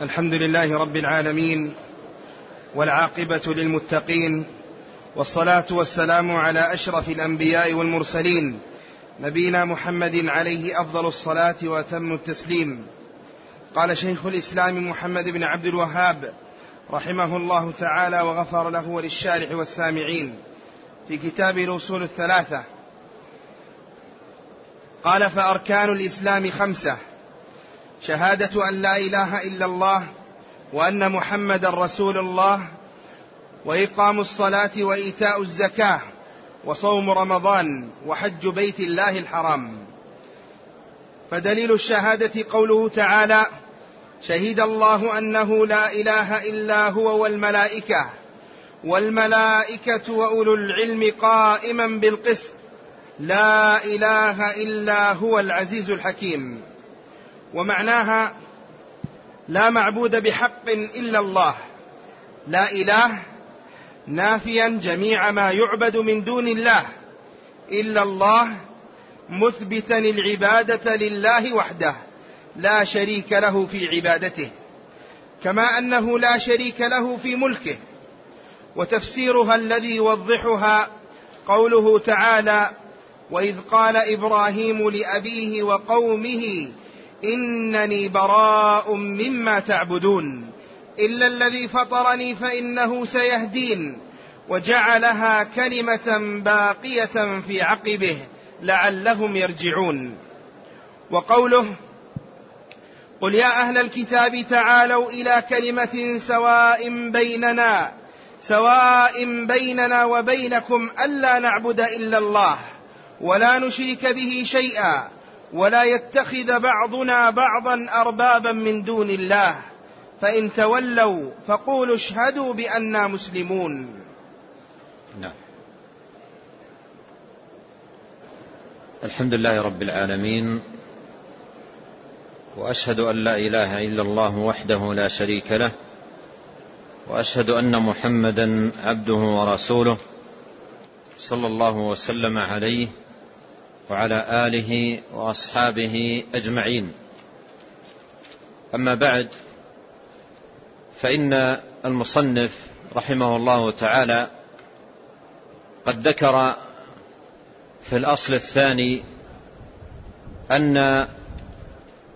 الحمد لله رب العالمين والعاقبة للمتقين والصلاة والسلام على أشرف الأنبياء والمرسلين نبينا محمد عليه أفضل الصلاة وأتم التسليم. قال شيخ الإسلام محمد بن عبد الوهاب رحمه الله تعالى وغفر له وللشارح والسامعين في كتاب الأصول الثلاثة. قال فأركان الإسلام خمسة. شهادة أن لا إله إلا الله وأن محمد رسول الله وإقام الصلاة وإيتاء الزكاة وصوم رمضان وحج بيت الله الحرام. فدليل الشهادة قوله تعالى شهد الله أنه لا إله إلا هو والملائكة والملائكة وأولو العلم قائما بالقسط لا إله إلا هو العزيز الحكيم. ومعناها لا معبود بحق إلا الله. لا إله نافيا جميع ما يعبد من دون الله إلا الله مثبتا العبادة لله وحده لا شريك له في عبادته كما أنه لا شريك له في ملكه. وتفسيرها الذي يوضحها قوله تعالى وإذ قال إبراهيم لأبيه وقومه إنني براء مما تعبدون. إلا الذي فطرني فإنه سيهدين. وجعلها كلمة باقية في عقبه لعلهم يرجعون. وقوله قل يا أهل الكتاب تعالوا إلى كلمة سواء بيننا سواء بيننا وبينكم ألا نعبد إلا الله ولا نشرك به شيئا. ولا يتخذ بعضنا بعضا أربابا من دون الله. فإن تولوا فقولوا اشهدوا بأننا مسلمون. نعم. الحمد لله رب العالمين وأشهد أن لا إله إلا الله وحده لا شريك له وأشهد أن محمدا عبده ورسوله صلى الله وسلم عليه وعلى آله وأصحابه أجمعين. أما بعد فإن المصنف رحمه الله تعالى قد ذكر في الأصل الثاني أن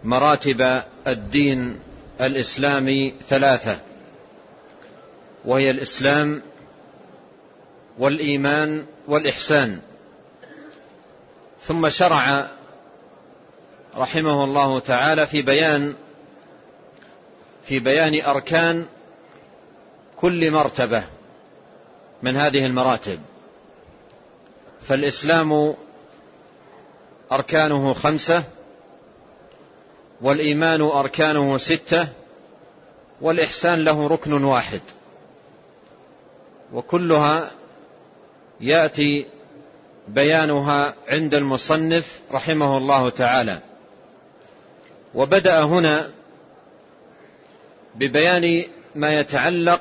مراتب الدين الإسلامي ثلاثة وهي الإسلام والإيمان والإحسان. ثم شرع رحمه الله تعالى في بيان في بيان أركان كل مرتبة من هذه المراتب. فالإسلام أركانه خمسة والإيمان أركانه ستة والإحسان له ركن واحد. وكلها يأتي بيانها عند المصنف رحمه الله تعالى. وبدأ هنا ببيان ما يتعلق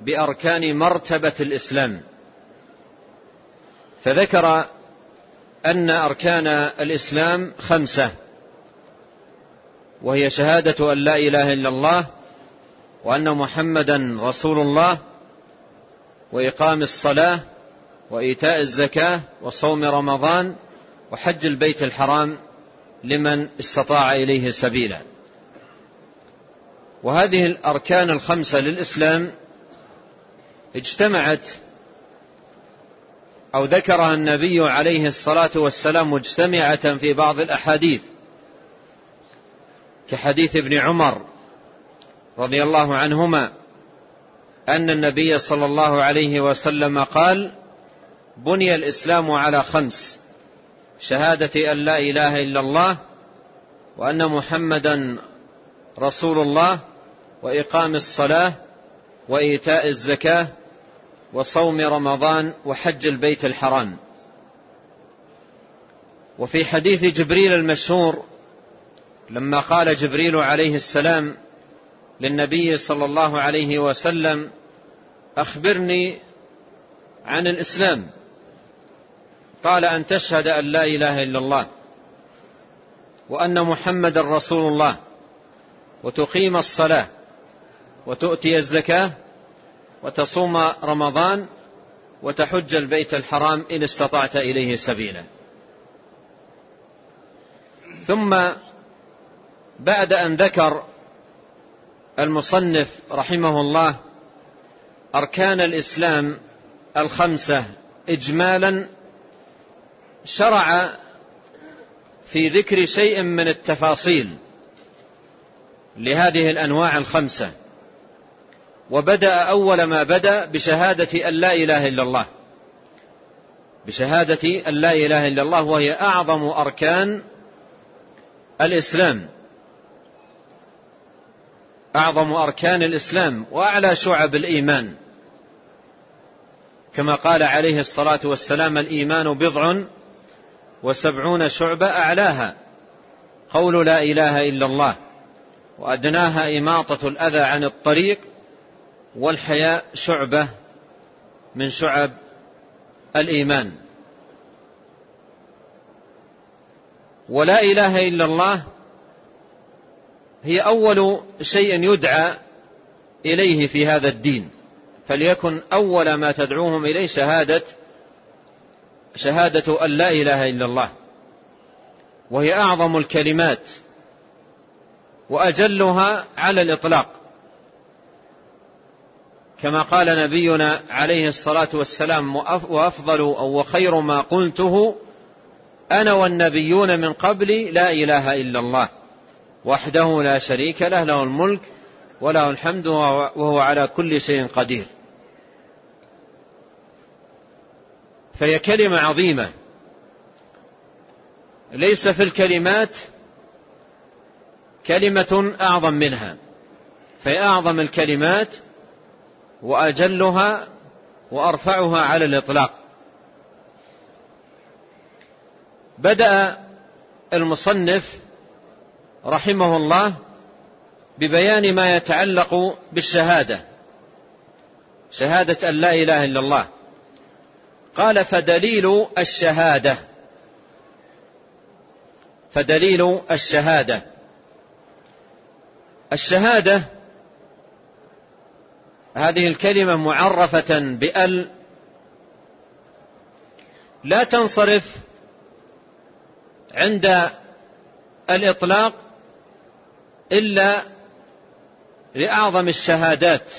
بأركان مرتبة الإسلام. فذكر أن أركان الإسلام خمسة. وهي شهادة أن لا إله إلا الله وأن محمدا رسول الله وإقام الصلاة وإيتاء الزكاة وصوم رمضان وحج البيت الحرام لمن استطاع إليه سبيلا. وهذه الأركان الخمسة للإسلام اجتمعت أو ذكرها النبي عليه الصلاة والسلام مجتمعة في بعض الأحاديث كحديث ابن عمر رضي الله عنهما أن النبي صلى الله عليه وسلم قال بني الإسلام على خمس شهادة أن لا إله إلا الله وأن محمدا رسول الله وإقام الصلاة وإيتاء الزكاة وصوم رمضان وحج البيت الحرام. وفي حديث جبريل المشهور لما قال جبريل عليه السلام للنبي صلى الله عليه وسلم أخبرني عن الإسلام. قال أن تشهد أن لا إله إلا الله وأن محمدا رسول الله وتقيم الصلاة وتؤتي الزكاة وتصوم رمضان وتحج البيت الحرام إن استطعت إليه سبيلا. ثم بعد أن ذكر المصنف رحمه الله أركان الإسلام الخمسة إجمالا شرع في ذكر شيء من التفاصيل لهذه الأنواع الخمسة. وبدأ أول ما بدأ بشهادة أن لا إله إلا الله. بشهادة أن لا إله إلا الله وهي أعظم أركان الإسلام. أعظم أركان الإسلام وأعلى شعب الإيمان. كما قال عليه الصلاة والسلام الإيمان بضع وسبعون شعبة أعلاها. قول لا إله إلا الله. وأدناها إماطة الأذى عن الطريق والحياء شعبة من شعب الإيمان. ولا إله إلا الله هي أول شيء يدعى إليه في هذا الدين. فليكن أول ما تدعوهم إليه شهادة شهادة أن لا إله إلا الله. وهي أعظم الكلمات. وأجلها على الإطلاق. كما قال نبينا عليه الصلاة والسلام وأفضل أو وخير ما قلته أنا والنبيون من قبلي لا إله إلا الله. وحده لا شريك له له الملك وله الحمد وهو على كل شيء قدير. فهي كلمة عظيمة. ليس في الكلمات كلمة أعظم منها. فهي أعظم الكلمات وأجلها وأرفعها على الإطلاق. بدأ المصنف رحمه الله ببيان ما يتعلق بالشهادة. شهادة أن لا إله إلا الله. قال فدليل الشهادة. فدليل الشهادة. الشهادة هذه الكلمة معرفة بأل. لا تنصرف عند الإطلاق إلا لأعظم الشهادات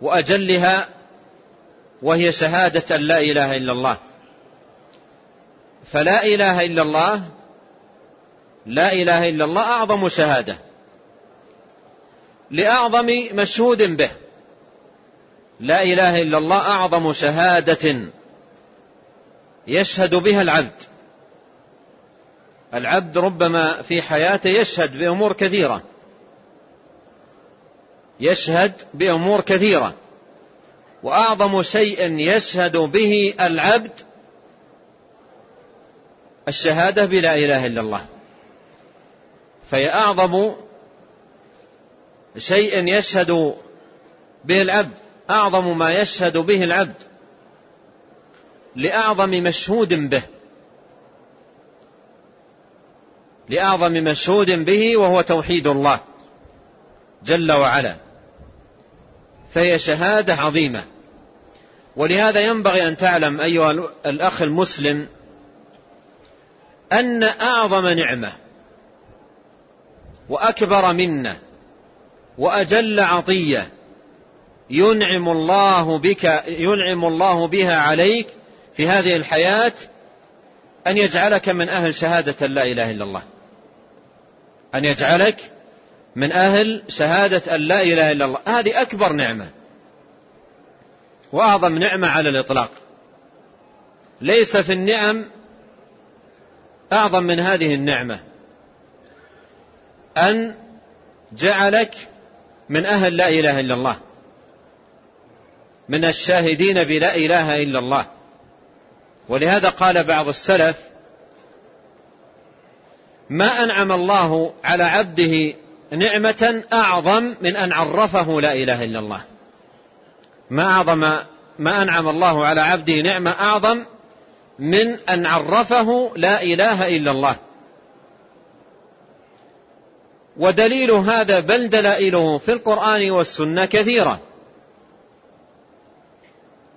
وأجلها وهي شهادة لا إله إلا الله. فلا إله إلا الله لا إله إلا الله أعظم شهادة. لأعظم مشهود به. لا إله إلا الله أعظم شهادة يشهد بها العبد. العبد ربما في حياته يشهد بأمور كثيرة. يشهد بأمور كثيرة. وأعظم شيء يشهد به العبد الشهادة بلا إله إلا الله. فهي أعظم شيء يشهد به العبد أعظم ما يشهد به العبد لأعظم مشهود به. لأعظم مشهود به وهو توحيد الله جل وعلا. فهي شهادة عظيمة. ولهذا ينبغي أن تعلم أيها الأخ المسلم أن أعظم نعمة وأكبر منة وأجل عطية ينعم الله بك ينعم الله بها عليك في هذه الحياة أن يجعلك من أهل شهادة لا إله إلا الله. أن يجعلك من أهل شهادة أن لا إله إلا الله. هذه أكبر نعمة. وأعظم نعمة على الإطلاق. ليس في النعم أعظم من هذه النعمة. أن جعلك من أهل لا إله إلا الله. من الشاهدين بلا إله إلا الله. ولهذا قال بعض السلف ما أنعم الله على عبده نعمة أعظم من أن عرفه لا إله إلا الله. ما أعظم ما أنعم الله على عبده نعمة أعظم من أن عرفه لا إله إلا الله. ودليل هذا بل دلائله في القرآن والسنة كثيرة.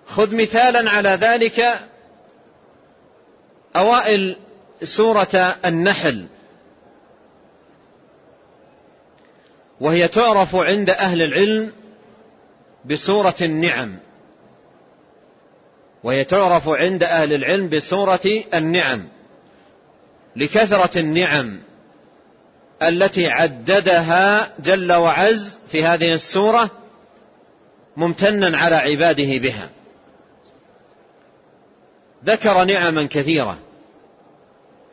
خذ مثالا على ذلك أوائل سورة النحل. وهي تعرف عند أهل العلم بسورة النعم. وهي تعرف عند أهل العلم بسورة النعم. لكثرة النعم التي عددها جل وعز في هذه السورة ممتنا على عباده بها. ذكر نعما كثيرة.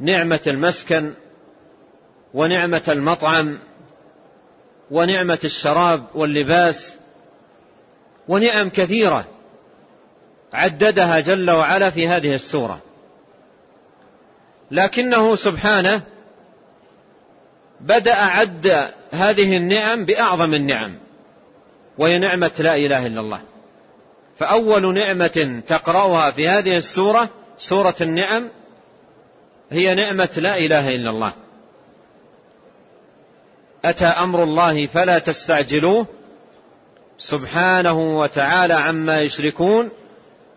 نعمة المسكن ونعمة المطعم ونعمة الشراب واللباس ونعم كثيرة عددها جل وعلا في هذه السورة. لكنه سبحانه بدأ عد هذه النعم بأعظم النعم وهي نعمة لا إله إلا الله. فأول نعمة تقرأها في هذه السورة سورة النعم هي نعمة لا إله إلا الله. أتى أمر الله فلا تستعجلوه سبحانه وتعالى عما يشركون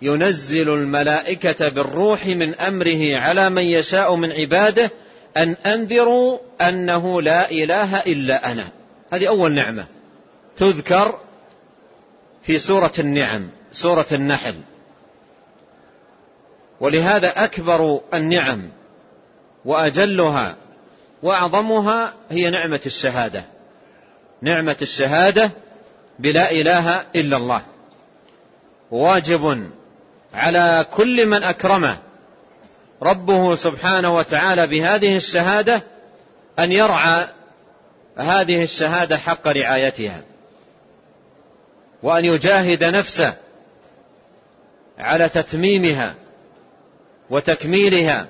ينزل الملائكة بالروح من أمره على من يشاء من عباده أن أنذروا أنه لا إله إلا أنا. هذه أول نعمة تذكر في سورة النعم سورة النحل. ولهذا أكبر النعم وأجلها وأعظمها هي نعمة الشهادة. نعمة الشهادة بلا إله إلا الله. واجب على كل من أكرمه ربه سبحانه وتعالى بهذه الشهادة أن يرعى هذه الشهادة حق رعايتها. وأن يجاهد نفسه على تتميمها وتكميلها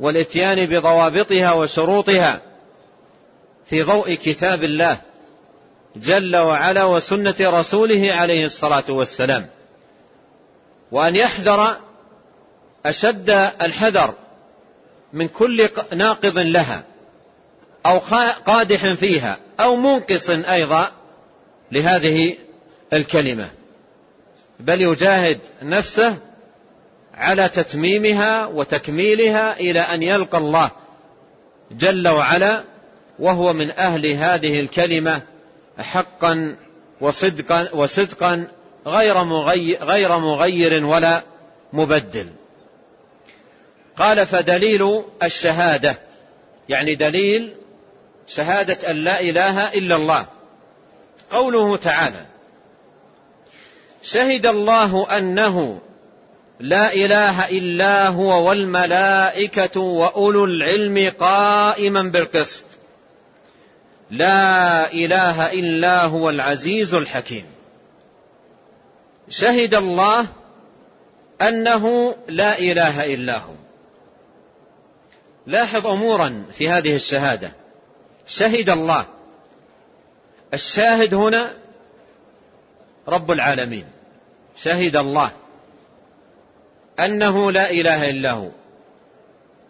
والإتيان بضوابطها وشروطها في ضوء كتاب الله. جل وعلا وسنة رسوله عليه الصلاة والسلام. وأن يحذر أشد الحذر من كل ناقض لها أو قادح فيها أو منقص أيضا لهذه الكلمة. بل يجاهد نفسه على تتميمها وتكميلها إلى أن يلقى الله جل وعلا وهو من أهل هذه الكلمة حقا وصدقا, وصدقا غير مغير, غير مغير ولا مبدل. قال فدليل الشهادة يعني دليل شهادة أن لا إله إلا الله. قوله تعالى شهد الله أنه لا إله إلا هو والملائكة وأولو العلم قائما بالقسط. لا إله إلا هو العزيز الحكيم. شهد الله أنه لا إله إلا هو. لاحظ أمورا في هذه الشهادة. شهد الله. الشاهد هنا رب العالمين. شهد الله. أنه لا إله إلا هو.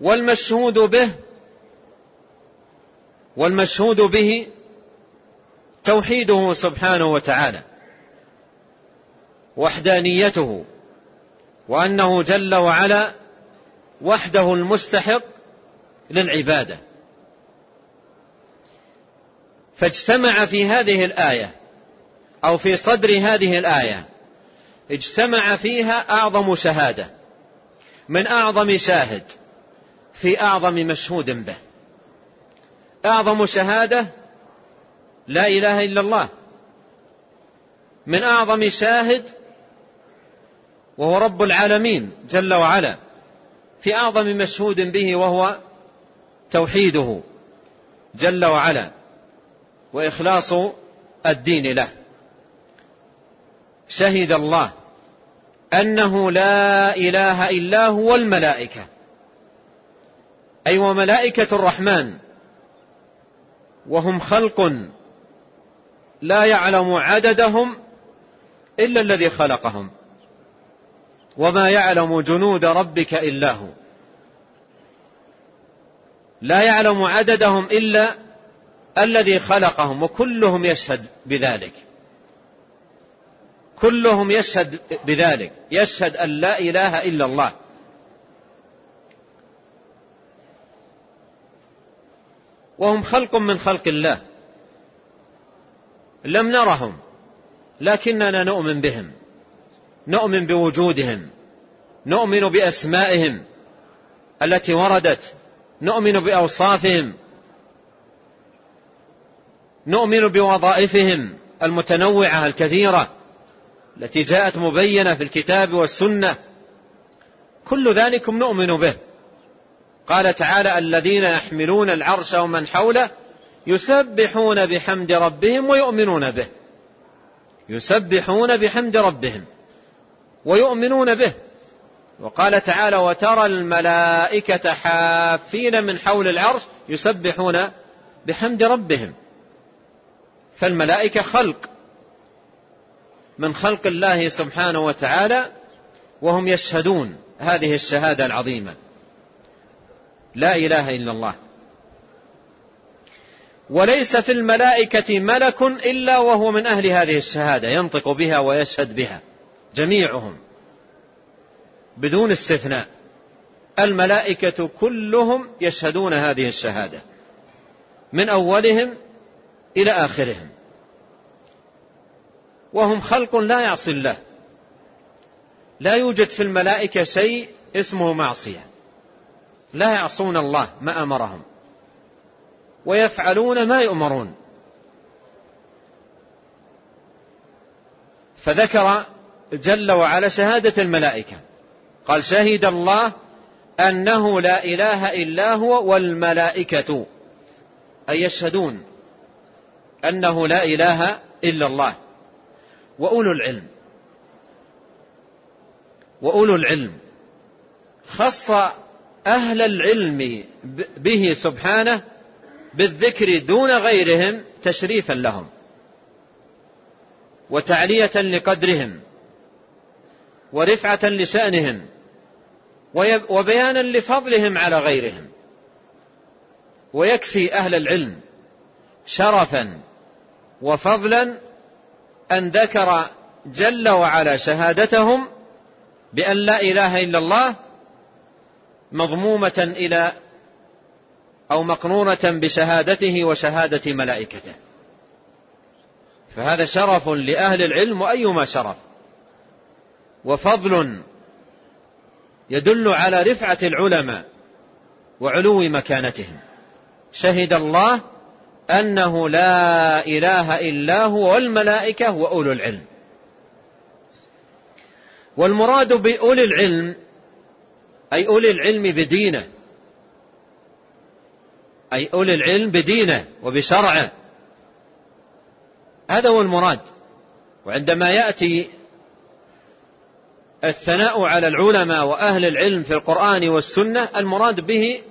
والمشهود به والمشهود به توحيده سبحانه وتعالى وحدانيته وأنه جل وعلا وحده المستحق للعبادة. فاجتمع في هذه الآية أو في صدر هذه الآية اجتمع فيها أعظم شهادة من أعظم شاهد في أعظم مشهود به. أعظم شهادة لا إله إلا الله. من أعظم شاهد وهو رب العالمين جل وعلا في أعظم مشهود به وهو توحيده جل وعلا وإخلاص الدين له. شهد الله أنه لا إله إلا هو الملائكة. أي وملائكة الرحمن. وهم خلق لا يعلم عددهم إلا الذي خلقهم. وما يعلم جنود ربك إلا هو. لا يعلم عددهم إلا الذي خلقهم وكلهم يشهد بذلك. كلهم يشهد بذلك. يشهد أن لا إله إلا الله. وهم خلق من خلق الله. لم نرهم لكننا نؤمن بهم نؤمن بوجودهم نؤمن بأسمائهم التي وردت نؤمن بأوصافهم نؤمن بوظائفهم المتنوعة الكثيرة التي جاءت مبينة في الكتاب والسنة. كل ذلك نؤمن به. قال تعالى الذين يحملون العرش ومن حوله يسبحون بحمد ربهم ويؤمنون به. يسبحون بحمد ربهم ويؤمنون به. وقال تعالى وترى الملائكة حافين من حول العرش يسبحون بحمد ربهم. فالملائكة خلق من خلق الله سبحانه وتعالى وهم يشهدون. هذه الشهادة العظيمة. لا إله إلا الله. وليس في الملائكة ملك إلا وهو من أهل هذه الشهادة ينطق بها ويشهد بها جميعهم بدون استثناء. الملائكة كلهم يشهدون هذه الشهادة من أولهم إلى آخرهم. وهم خلق لا يعصي الله. لا يوجد في الملائكة شيء اسمه معصية. لا يعصون الله ما أمرهم. ويفعلون ما يؤمرون. فذكر جل وعلا شهادة الملائكة. قال شهد الله أنه لا إله إلا هو والملائكة. أي يشهدون أنه لا إله إلا الله. وأولو العلم. وأولو العلم. خص أهل العلم به سبحانه بالذكر دون غيرهم تشريفا لهم وتعلية لقدرهم ورفعة لشأنهم وبيانا لفضلهم على غيرهم ويكفي أهل العلم شرفا وفضلا أن ذكر جل وعلا شهادتهم بأن لا إله إلا الله مضمومة إلى أو مقرونة بشهادته وشهادة ملائكته. فهذا شرف لأهل العلم وأيما شرف. وفضل يدل على رفعة العلماء وعلو مكانتهم. شهد الله أنه لا إله إلا هو والملائكة وأولو العلم. والمراد بأولي العلم أي أولي العلم بدينه. أي أولي العلم بدينه وبشرعه. هذا هو المراد. وعندما يأتي الثناء على العلماء وأهل العلم في القرآن والسنة المراد به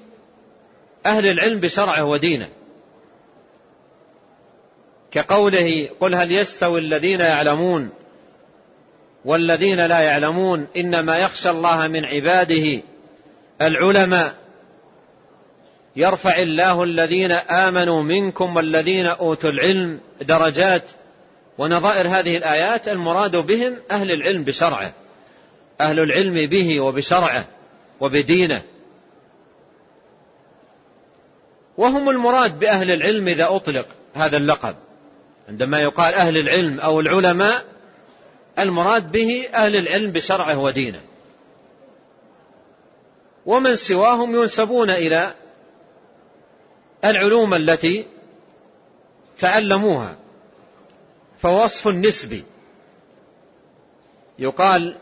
أهل العلم بشرعه ودينه. كقوله قل هل يستوي الذين يعلمون والذين لا يعلمون إنما يخشى الله من عباده العلماء يرفع الله الذين آمنوا منكم والذين أوتوا العلم درجات ونظائر هذه الآيات المراد بهم أهل العلم بشرعه أهل العلم به وبشرعه وبدينه. وهم المراد بأهل العلم إذا أطلق هذا اللقب. عندما يقال أهل العلم أو العلماء المراد به أهل العلم بشرعه ودينه. ومن سواهم ينسبون إلى العلوم التي تعلموها فوصف نسبي يقال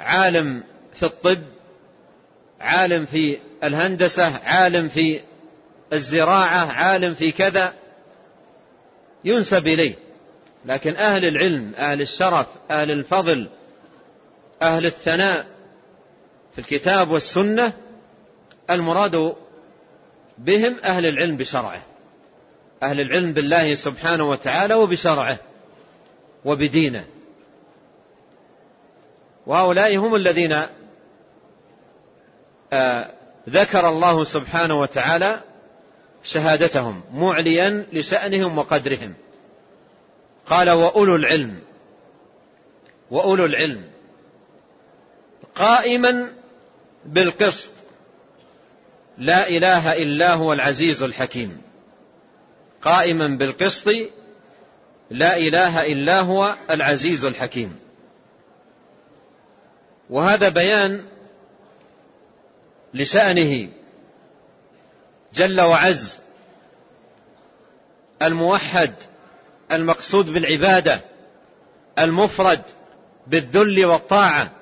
عالم في الطب عالم في الهندسة عالم في الزراعة عالم في كذا ينسب إليه. لكن أهل العلم أهل الشرف أهل الفضل أهل الثناء في الكتاب والسنة المراد بهم أهل العلم بشرعه. أهل العلم بالله سبحانه وتعالى وبشرعه وبدينه. وهؤلاء هم الذين آه ذكر الله سبحانه وتعالى شهادتهم معليا لشأنهم وقدرهم. قال وأولو العلم وأولو العلم قائما بالقسط. لا إله إلا هو العزيز الحكيم. قائما بالقسط لا إله إلا هو العزيز الحكيم. وهذا بيان لشأنه جل وعز الموحد المقصود بالعبادة المفرد بالذل والطاعة.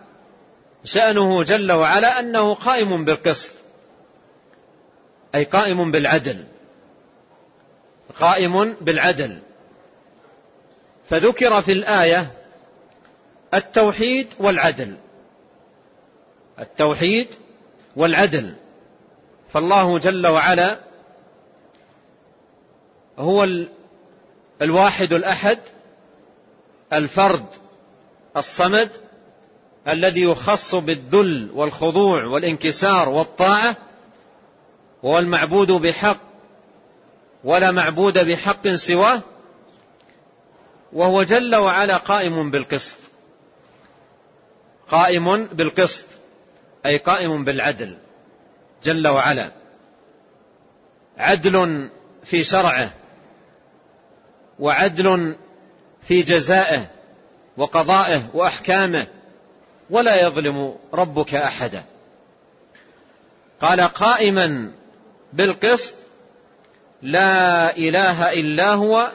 شأنه جل وعلا أنه قائم بالقسط أي قائم بالعدل قائم بالعدل. فذكر في الآية التوحيد والعدل التوحيد والعدل. فالله جل وعلا هو الواحد الأحد الفرد الصمد الذي يخص بالذل والخضوع والانكسار والطاعة وهو المعبود بحق ولا معبود بحق سواه وهو جل وعلا قائم بالقسط. قائم بالقسط أي قائم بالعدل جل وعلا. عدل في شرعه وعدل في جزائه وقضائه وأحكامه ولا يظلم ربك أحدا. قال قائما بالقسط لا إله إلا هو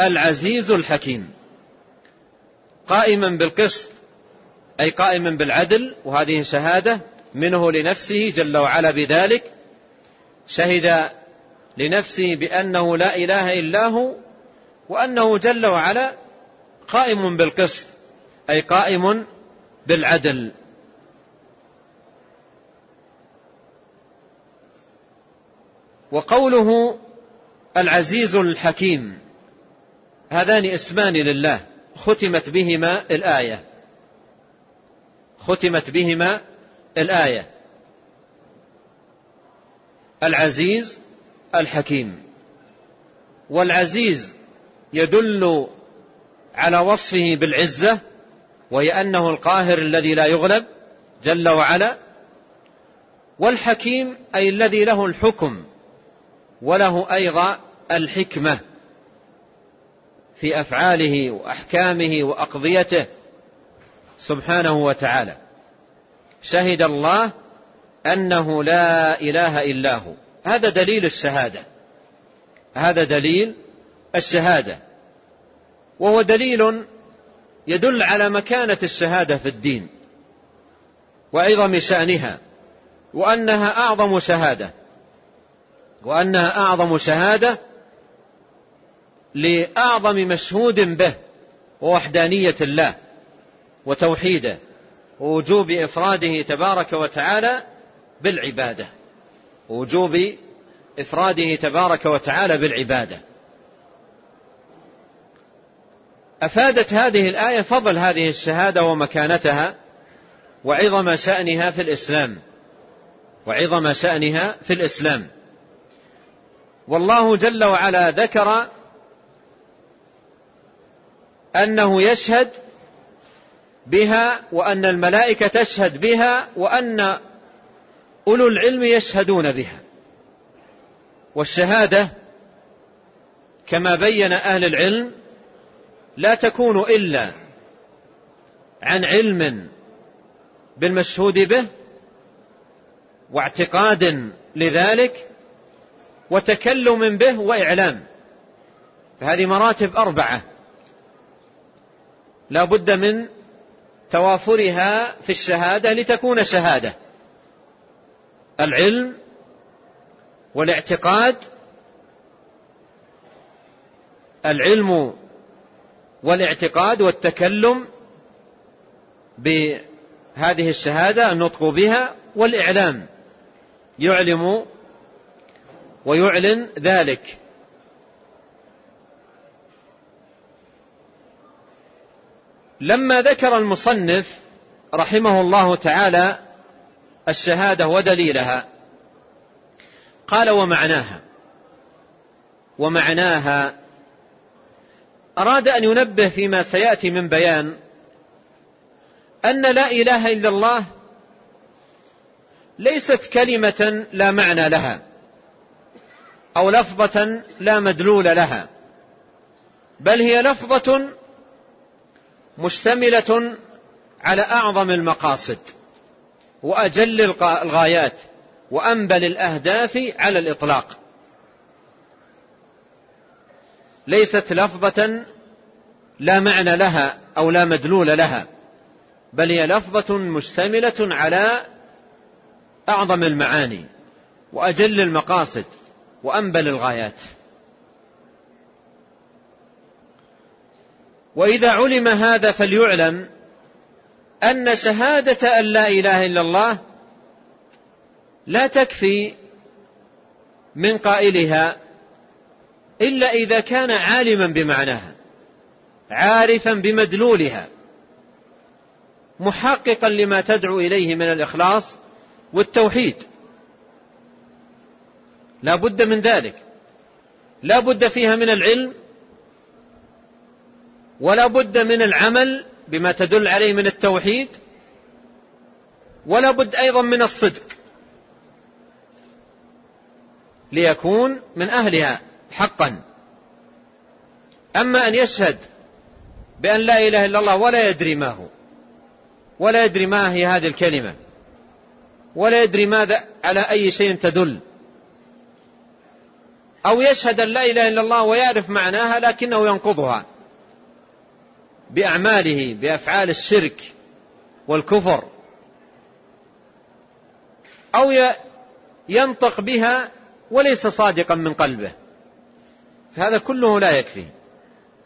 العزيز الحكيم. قائما بالقسط أي قائما بالعدل وهذه شهادة منه لنفسه جل وعلا بذلك. شهد لنفسه بأنه لا إله إلا هو وأنه جل وعلا قائم بالقسط أي قائم بالعدل. وقوله العزيز الحكيم هذان اسمان لله ختمت بهما الآية. ختمت بهما الآية. العزيز الحكيم. والعزيز يدل على وصفه بالعزة وهي أنه القاهر الذي لا يغلب جل وعلا والحكيم أي الذي له الحكم وله أيضا الحكمة في أفعاله وأحكامه وأقضيته سبحانه وتعالى. شهد الله أنه لا إله إلا هو. هذا دليل الشهادة. هذا دليل الشهادة. وهو دليل يدل على مكانة الشهادة في الدين وعظم شأنها وأنها أعظم شهادة وأنها أعظم شهادة لأعظم مشهود به ووحدانية الله وتوحيده ووجوب إفراده تبارك وتعالى بالعبادة. وجوب إفراده تبارك وتعالى بالعبادة. أفادت هذه الآية فضل هذه الشهادة ومكانتها وعظم شأنها في الإسلام. وعظم شأنها في الإسلام. والله جل وعلا ذكر أنه يشهد بها وأن الملائكة تشهد بها وأن أولو العلم يشهدون بها. والشهادة كما بين أهل العلم لا تكون إلا عن علم بالمشهود به واعتقاد لذلك وتكلم به وإعلام. فهذه مراتب أربعة. لا بد من توافرها في الشهادة لتكون شهادة. العلم والاعتقاد العلم والاعتقاد والتكلم بهذه الشهادة النطق بها والإعلام يعلم ويعلن ذلك. لما ذكر المصنف رحمه الله تعالى الشهادة ودليلها قال ومعناها ومعناها أراد أن ينبه فيما سيأتي من بيان أن لا إله إلا الله ليست كلمة لا معنى لها أو لفظة لا مدلول لها بل هي لفظة مشتملة على أعظم المقاصد وأجل الغايات وأنبل الأهداف على الإطلاق. ليست لفظة لا معنى لها أو لا مدلول لها بل هي لفظة مشتملة على أعظم المعاني وأجل المقاصد وأنبل الغايات. وإذا علم هذا فليعلم أن شهادة أن لا إله إلا الله لا تكفي من قائلها إلا إذا كان عالما بمعناها عارفا بمدلولها محققا لما تدعو إليه من الإخلاص والتوحيد. لا بد من ذلك. لا بد فيها من العلم ولا بد من العمل بما تدل عليه من التوحيد ولا بد أيضا من الصدق ليكون من أهلها. حقا. أما أن يشهد بأن لا إله إلا الله ولا يدري ما هو ولا يدري ما هي هذه الكلمة ولا يدري ماذا على أي شيء تدل. أو يشهد أن لا إله إلا الله ويعرف معناها لكنه ينقضها بأعماله بأفعال الشرك والكفر. أو ينطق بها وليس صادقا من قلبه. فهذا كله لا يكفي.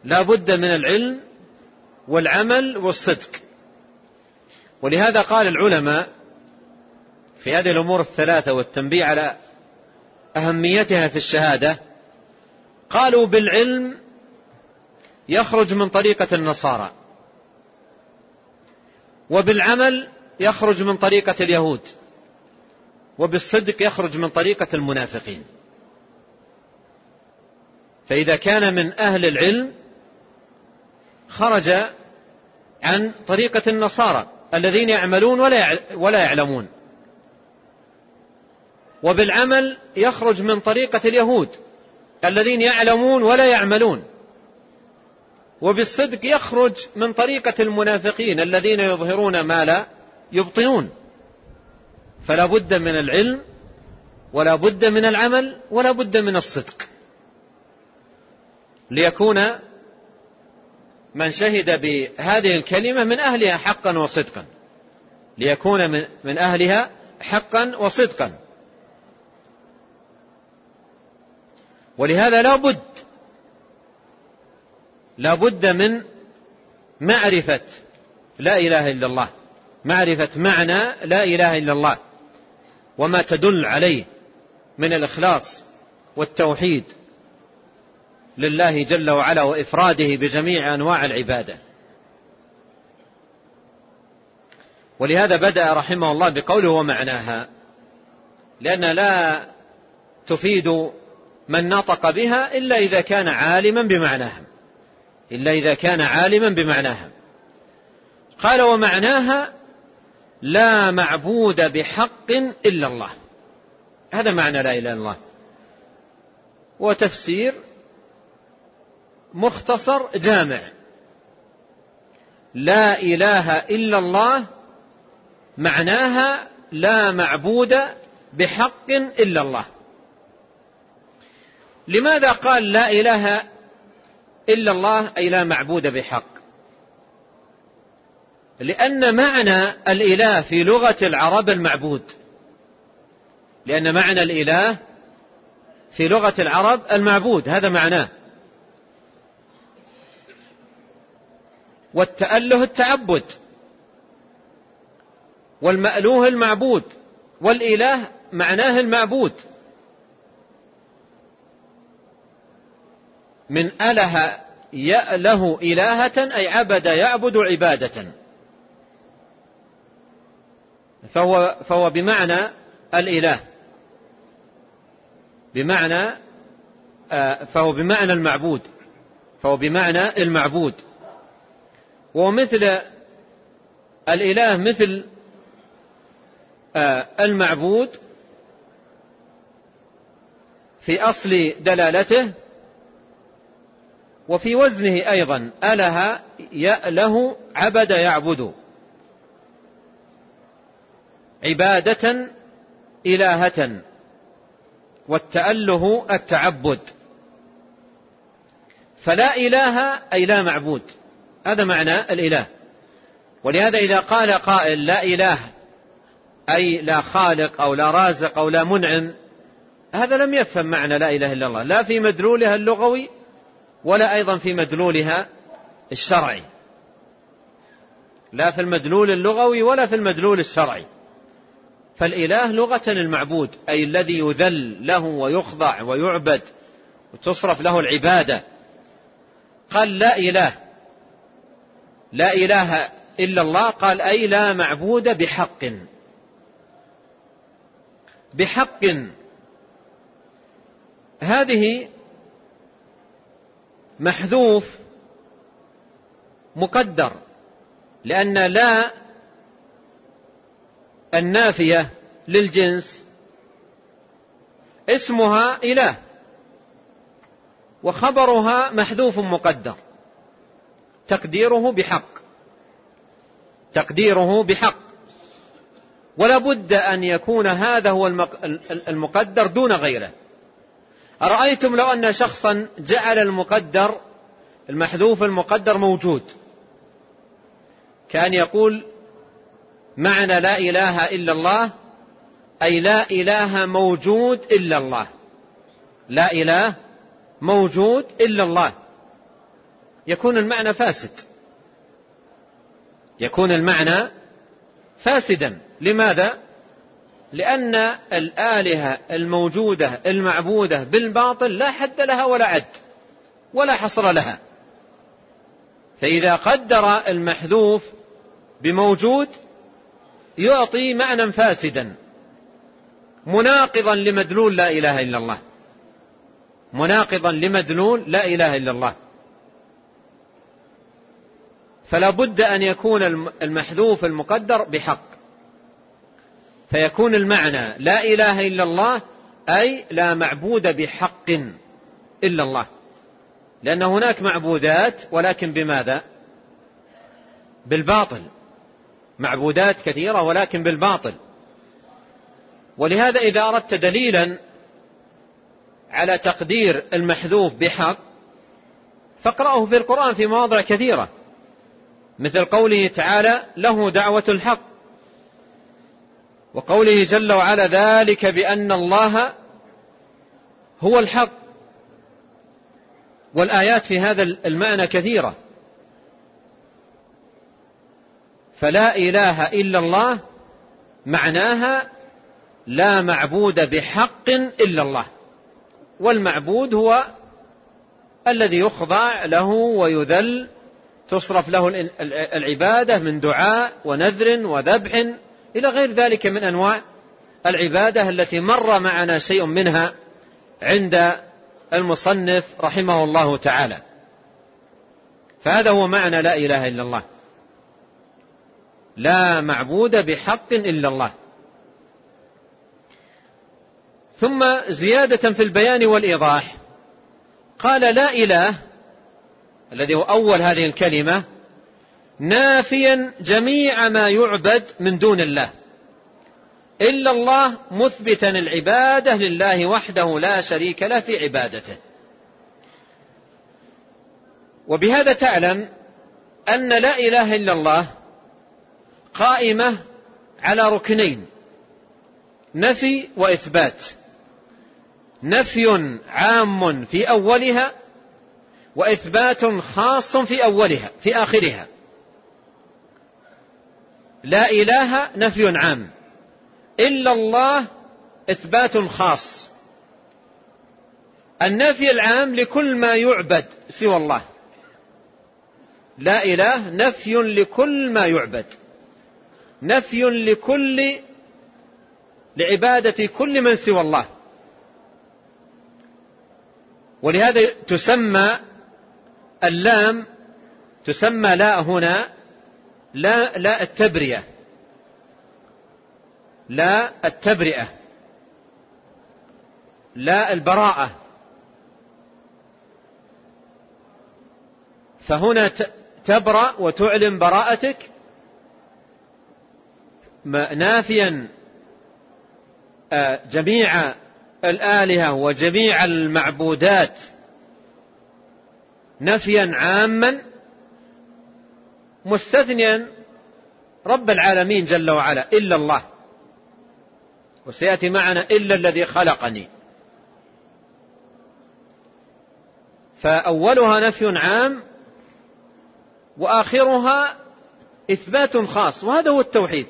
لا بد من العلم والعمل والصدق. ولهذا قال العلماء في هذه الأمور الثلاثة والتنبيه على أهميتها في الشهادة قالوا بالعلم يخرج من طريقة النصارى وبالعمل يخرج من طريقة اليهود وبالصدق يخرج من طريقة المنافقين. فإذا كان من أهل العلم خرج عن طريقة النصارى الذين يعملون ولا يعلمون. وبالعمل يخرج من طريقة اليهود الذين يعلمون ولا يعملون. وبالصدق يخرج من طريقة المنافقين الذين يظهرون ما لا يبطنون. فلا بد من العلم ولا بد من العمل ولا بد من الصدق. ليكون من شهد بهذه الكلمة من أهلها حقا وصدقا. ليكون من أهلها حقا وصدقا. ولهذا لا بد لا بد من معرفة لا إله إلا الله. معرفة معنى لا إله إلا الله. وما تدل عليه من الإخلاص والتوحيد. لله جل وعلا وإفراده بجميع أنواع العبادة. ولهذا بدأ رحمه الله بقوله ومعناها لأن لا تفيد من نطق بها إلا إذا كان عالما بمعناها. إلا إذا كان عالما بمعناها. قال ومعناها لا معبود بحق إلا الله. هذا معنى لا إله إلا الله. وتفسير مختصر جامع. لا إله إلا الله معناها لا معبود بحق إلا الله. لماذا قال لا إله إلا الله؟ أي لا معبود بحق. لأن معنى الإله في لغة العرب المعبود. لأن معنى الإله في لغة العرب المعبود. هذا معناه. والتأله التعبد والمألوه المعبود والإله معناه المعبود. من أله يأله إلهة أي عبد يعبد عبادة. فهو, فهو بمعنى الإله. بمعنى آه، فهو بمعنى المعبود. فهو بمعنى المعبود. ومثل الإله مثل آه، المعبود في أصل دلالته وفي وزنه أيضا أله يأله عبد يعبد. عبادة إلهة والتأله التعبد. فلا إله أي لا معبود. هذا معنى الإله. ولهذا إذا قال قائل لا إله أي لا خالق أو لا رازق أو لا منعم هذا لم يفهم معنى لا إله إلا الله. لا في مدلولها اللغوي ولا أيضا في مدلولها الشرعي. لا في المدلول اللغوي ولا في المدلول الشرعي. فالإله لغة المعبود أي الذي يذل له ويخضع ويعبد وتصرف له العبادة. قال لا إله لا إله إلا الله قال أي لا معبود بحق. بحق. هذه محذوف مقدر لأن لا النافية للجنس اسمها إله وخبرها محذوف مقدر. تقديره بحق. تقديره بحق. ولا بد أن يكون هذا هو المقدر دون غيره. أرأيتم لو أن شخصا جعل المقدر المحذوف المقدر موجود؟ كان يقول معنى لا إله إلا الله أي لا إله موجود إلا الله. لا إله موجود إلا الله. يكون المعنى فاسد. يكون المعنى فاسدا. لماذا؟ لأن الآلهة الموجودة المعبودة بالباطل لا حد لها ولا عد ولا حصر لها. فإذا قدر المحذوف بموجود يعطي معنى فاسدا مناقضا لمدلول لا إله إلا الله. مناقضا لمدلول لا إله إلا الله. فلا بد أن يكون المحذوف المقدر بحق. فيكون المعنى لا إله إلا الله أي لا معبود بحق إلا الله. لأن هناك معبودات ولكن بماذا؟ بالباطل. معبودات كثيرة ولكن بالباطل. ولهذا إذا أردت دليلا على تقدير المحذوف بحق فاقرأه في القرآن في مواضع كثيرة. مثل قوله تعالى له دعوة الحق وقوله جل وعلا ذلك بأن الله هو الحق. والآيات في هذا المعنى كثيرة. فلا إله إلا الله معناها لا معبود بحق إلا الله والمعبود هو الذي يخضع له ويذل تصرف له العبادة من دعاء ونذر وذبح إلى غير ذلك من أنواع العبادة التي مر معنا شيء منها عند المصنف رحمه الله تعالى. فهذا هو معنى لا إله إلا الله. لا معبود بحق إلا الله. ثم زيادة في البيان والإيضاح. قال لا إله الذي هو أول هذه الكلمة نافيا جميع ما يعبد من دون الله. إلا الله مثبتا العبادة لله وحده لا شريك له في عبادته. وبهذا تعلم أن لا إله إلا الله قائمة على ركنين نفي وإثبات. نفي عام في أولها وإثبات خاص في أولها في آخرها. لا إله نفي عام. إلا الله إثبات خاص. النفي العام لكل ما يعبد سوى الله. لا إله نفي لكل ما يعبد. نفي لكل لعبادة كل من سوى الله. ولهذا تسمى اللام تسمى لا هنا لا لا التبرئة. لا التبرئة. لا البراءة. فهنا تبرأ وتعلن براءتك. نافيا آه، جميع الآلهة وجميع المعبودات نفيا عاما مستثنيا رب العالمين جل وعلا إلا الله. وسيأتي معنا إلا الذي خلقني. فأولها نفي عام وآخرها إثبات خاص وهذا هو التوحيد.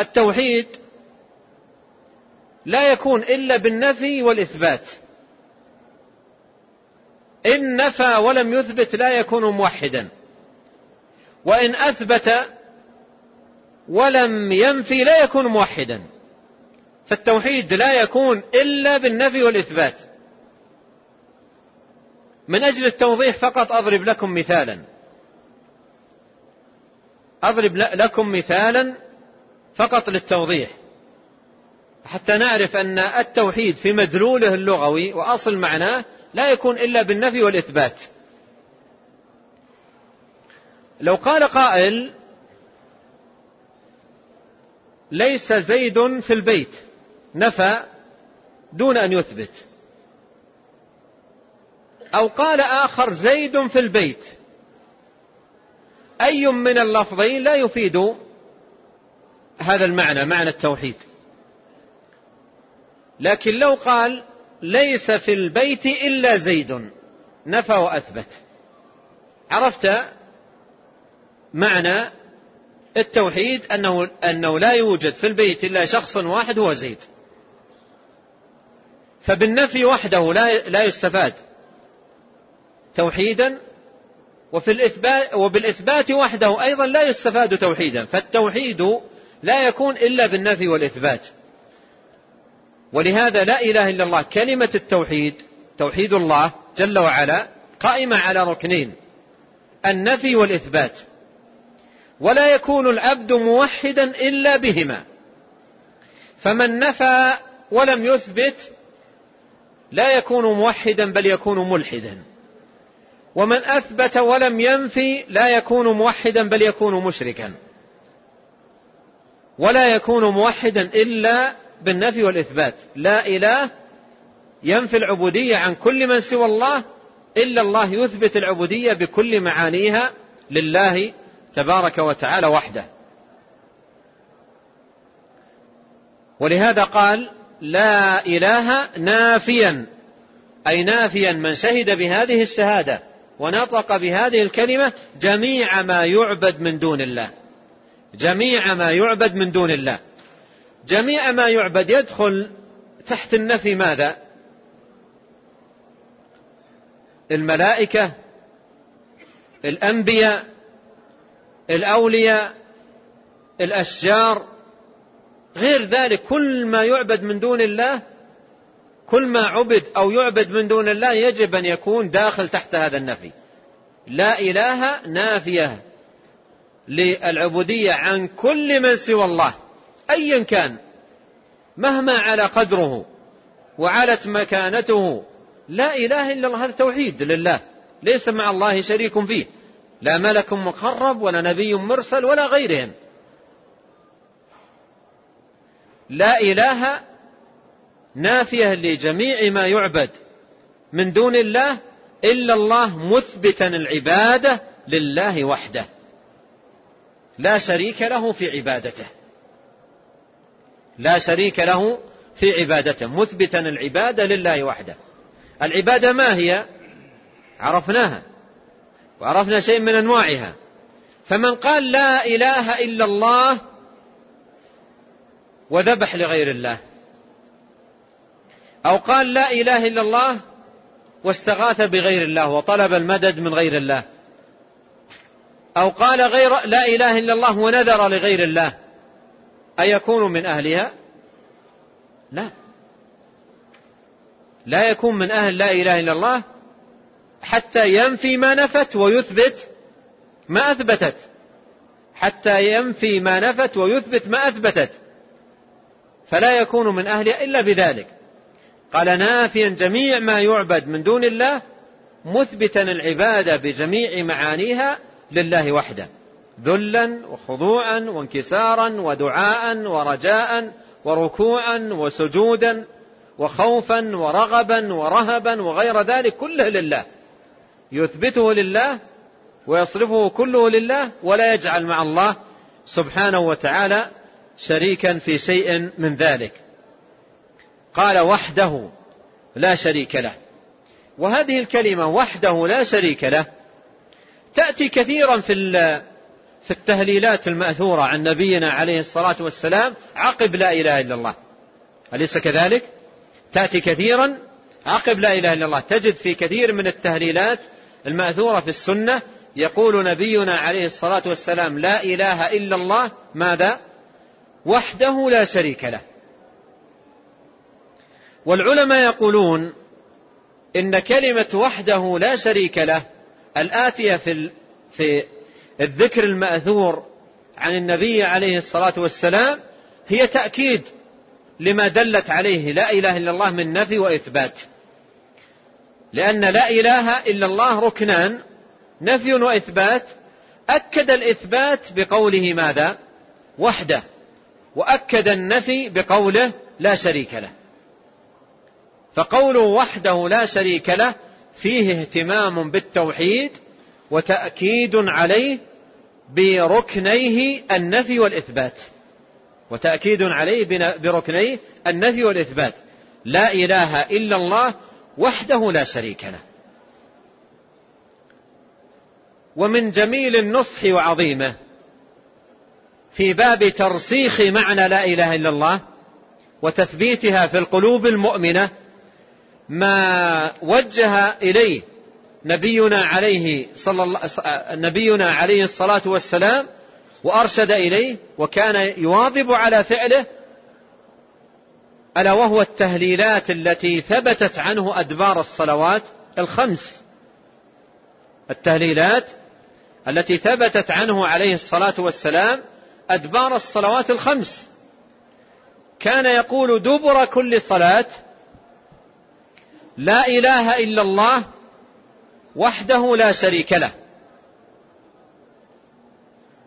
التوحيد لا يكون إلا بالنفي والإثبات. إن نفى ولم يثبت لا يكون موحدا. وإن أثبت ولم ينفي لا يكون موحدا. فالتوحيد لا يكون إلا بالنفي والإثبات. من أجل التوضيح فقط أضرب لكم مثالا. أضرب لكم مثالا فقط للتوضيح. حتى نعرف أن التوحيد في مدلوله اللغوي وأصل معناه لا يكون إلا بالنفي والإثبات. لو قال قائل ليس زيد في البيت نفى دون أن يثبت. أو قال آخر زيد في البيت. أي من اللفظين لا يفيد هذا المعنى معنى التوحيد. لكن لو قال ليس في البيت إلا زيد. نفى وأثبت. عرفت معنى التوحيد؟ أنه, أنه لا يوجد في البيت إلا شخص واحد هو زيد. فبالنفي وحده لا, لا يستفاد. توحيدا وفي الإثبات وبالإثبات وحده أيضا لا يستفاد توحيدا. فالتوحيد لا يكون إلا بالنفي والإثبات. ولهذا لا إله إلا الله كلمة التوحيد توحيد الله جل وعلا قائمة على ركنين النفي والإثبات ولا يكون العبد موحدا إلا بهما فمن نفى ولم يثبت لا يكون موحدا بل يكون ملحدا ومن أثبت ولم ينفي لا يكون موحدا بل يكون مشركا ولا يكون موحدا إلا بالنفي والإثبات. لا إله ينفي العبودية عن كل من سوى الله إلا الله يثبت العبودية بكل معانيها لله تبارك وتعالى وحده. ولهذا قال لا إله نافيا. أي نافيا من شهد بهذه الشهادة ونطق بهذه الكلمة جميع ما يعبد من دون الله. جميع ما يعبد من دون الله. جميع ما يعبد يدخل تحت النفي ماذا؟ الملائكة الأنبياء الأولياء الأشجار غير ذلك كل ما يعبد من دون الله كل ما عبد أو يعبد من دون الله يجب أن يكون داخل تحت هذا النفي. لا إله نافية للعبودية عن كل من سوى الله. أيا كان مهما على قدره وعلت مكانته لا إله إلا الله هذا توحيد لله ليس مع الله شريك فيه لا ملك مقرب ولا نبي مرسل ولا غيرهم. لا إله نافية لجميع ما يعبد من دون الله إلا الله مثبتا العبادة لله وحده لا شريك له في عبادته. لا شريك له في عبادته مثبتا العبادة لله وحده. العبادة ما هي؟ عرفناها وعرفنا شيء من أنواعها. فمن قال لا إله إلا الله وذبح لغير الله أو قال لا إله إلا الله واستغاث بغير الله وطلب المدد من غير الله أو قال غير لا إله إلا الله ونذر لغير الله أيكون من أهلها؟ لا. لا يكون من أهل لا إله إلا الله حتى ينفي ما نفت ويثبت ما أثبتت. حتى ينفي ما نفت ويثبت ما أثبتت. فلا يكون من أهلها إلا بذلك. قال نافيا جميع ما يعبد من دون الله مثبتا العبادة بجميع معانيها لله وحده. ذلا وخضوعا وانكسارا ودعاء ورجاء وركوعا وسجودا وخوفا ورغبا ورهبا وغير ذلك كله لله. يثبته لله ويصرفه كله لله ولا يجعل مع الله سبحانه وتعالى شريكا في شيء من ذلك. قال وحده لا شريك له. وهذه الكلمة وحده لا شريك له تأتي كثيرا في في التهليلات المأثورة عن نبينا عليه الصلاة والسلام عقب لا إله إلا الله أليس كذلك؟ تأتي كثيرا عقب لا إله إلا الله تجد في كثير من التهليلات المأثورة في السنة يقول نبينا عليه الصلاة والسلام لا إله إلا الله ماذا؟ وحده لا شريك له والعلماء يقولون إن كلمة وحده لا شريك له الآتية في في الذكر المأثور عن النبي عليه الصلاة والسلام هي تأكيد لما دلت عليه لا إله إلا الله من نفي وإثبات. لأن لا إله إلا الله ركنان نفي وإثبات أكد الإثبات بقوله ماذا؟ وحده وأكد النفي بقوله لا شريك له. فقوله وحده لا شريك له فيه اهتمام بالتوحيد وتأكيد عليه بركنيه النفي والإثبات. وتأكيد عليه بركنيه النفي والإثبات. لا إله إلا الله وحده لا شريك له. ومن جميل النصح وعظيمه. في باب ترسيخ معنى لا إله إلا الله وتثبيتها في القلوب المؤمنة ما وجه إليه نبينا عليه صلى الله نبينا عليه الصلاة والسلام وأرشد إليه وكان يواظب على فعله ألا وهو التهليلات التي ثبتت عنه أدبار الصلوات الخمس. التهليلات التي ثبتت عنه عليه الصلاة والسلام أدبار الصلوات الخمس. كان يقول دبر كل صلاة لا إله إلا الله وحده لا شريك له.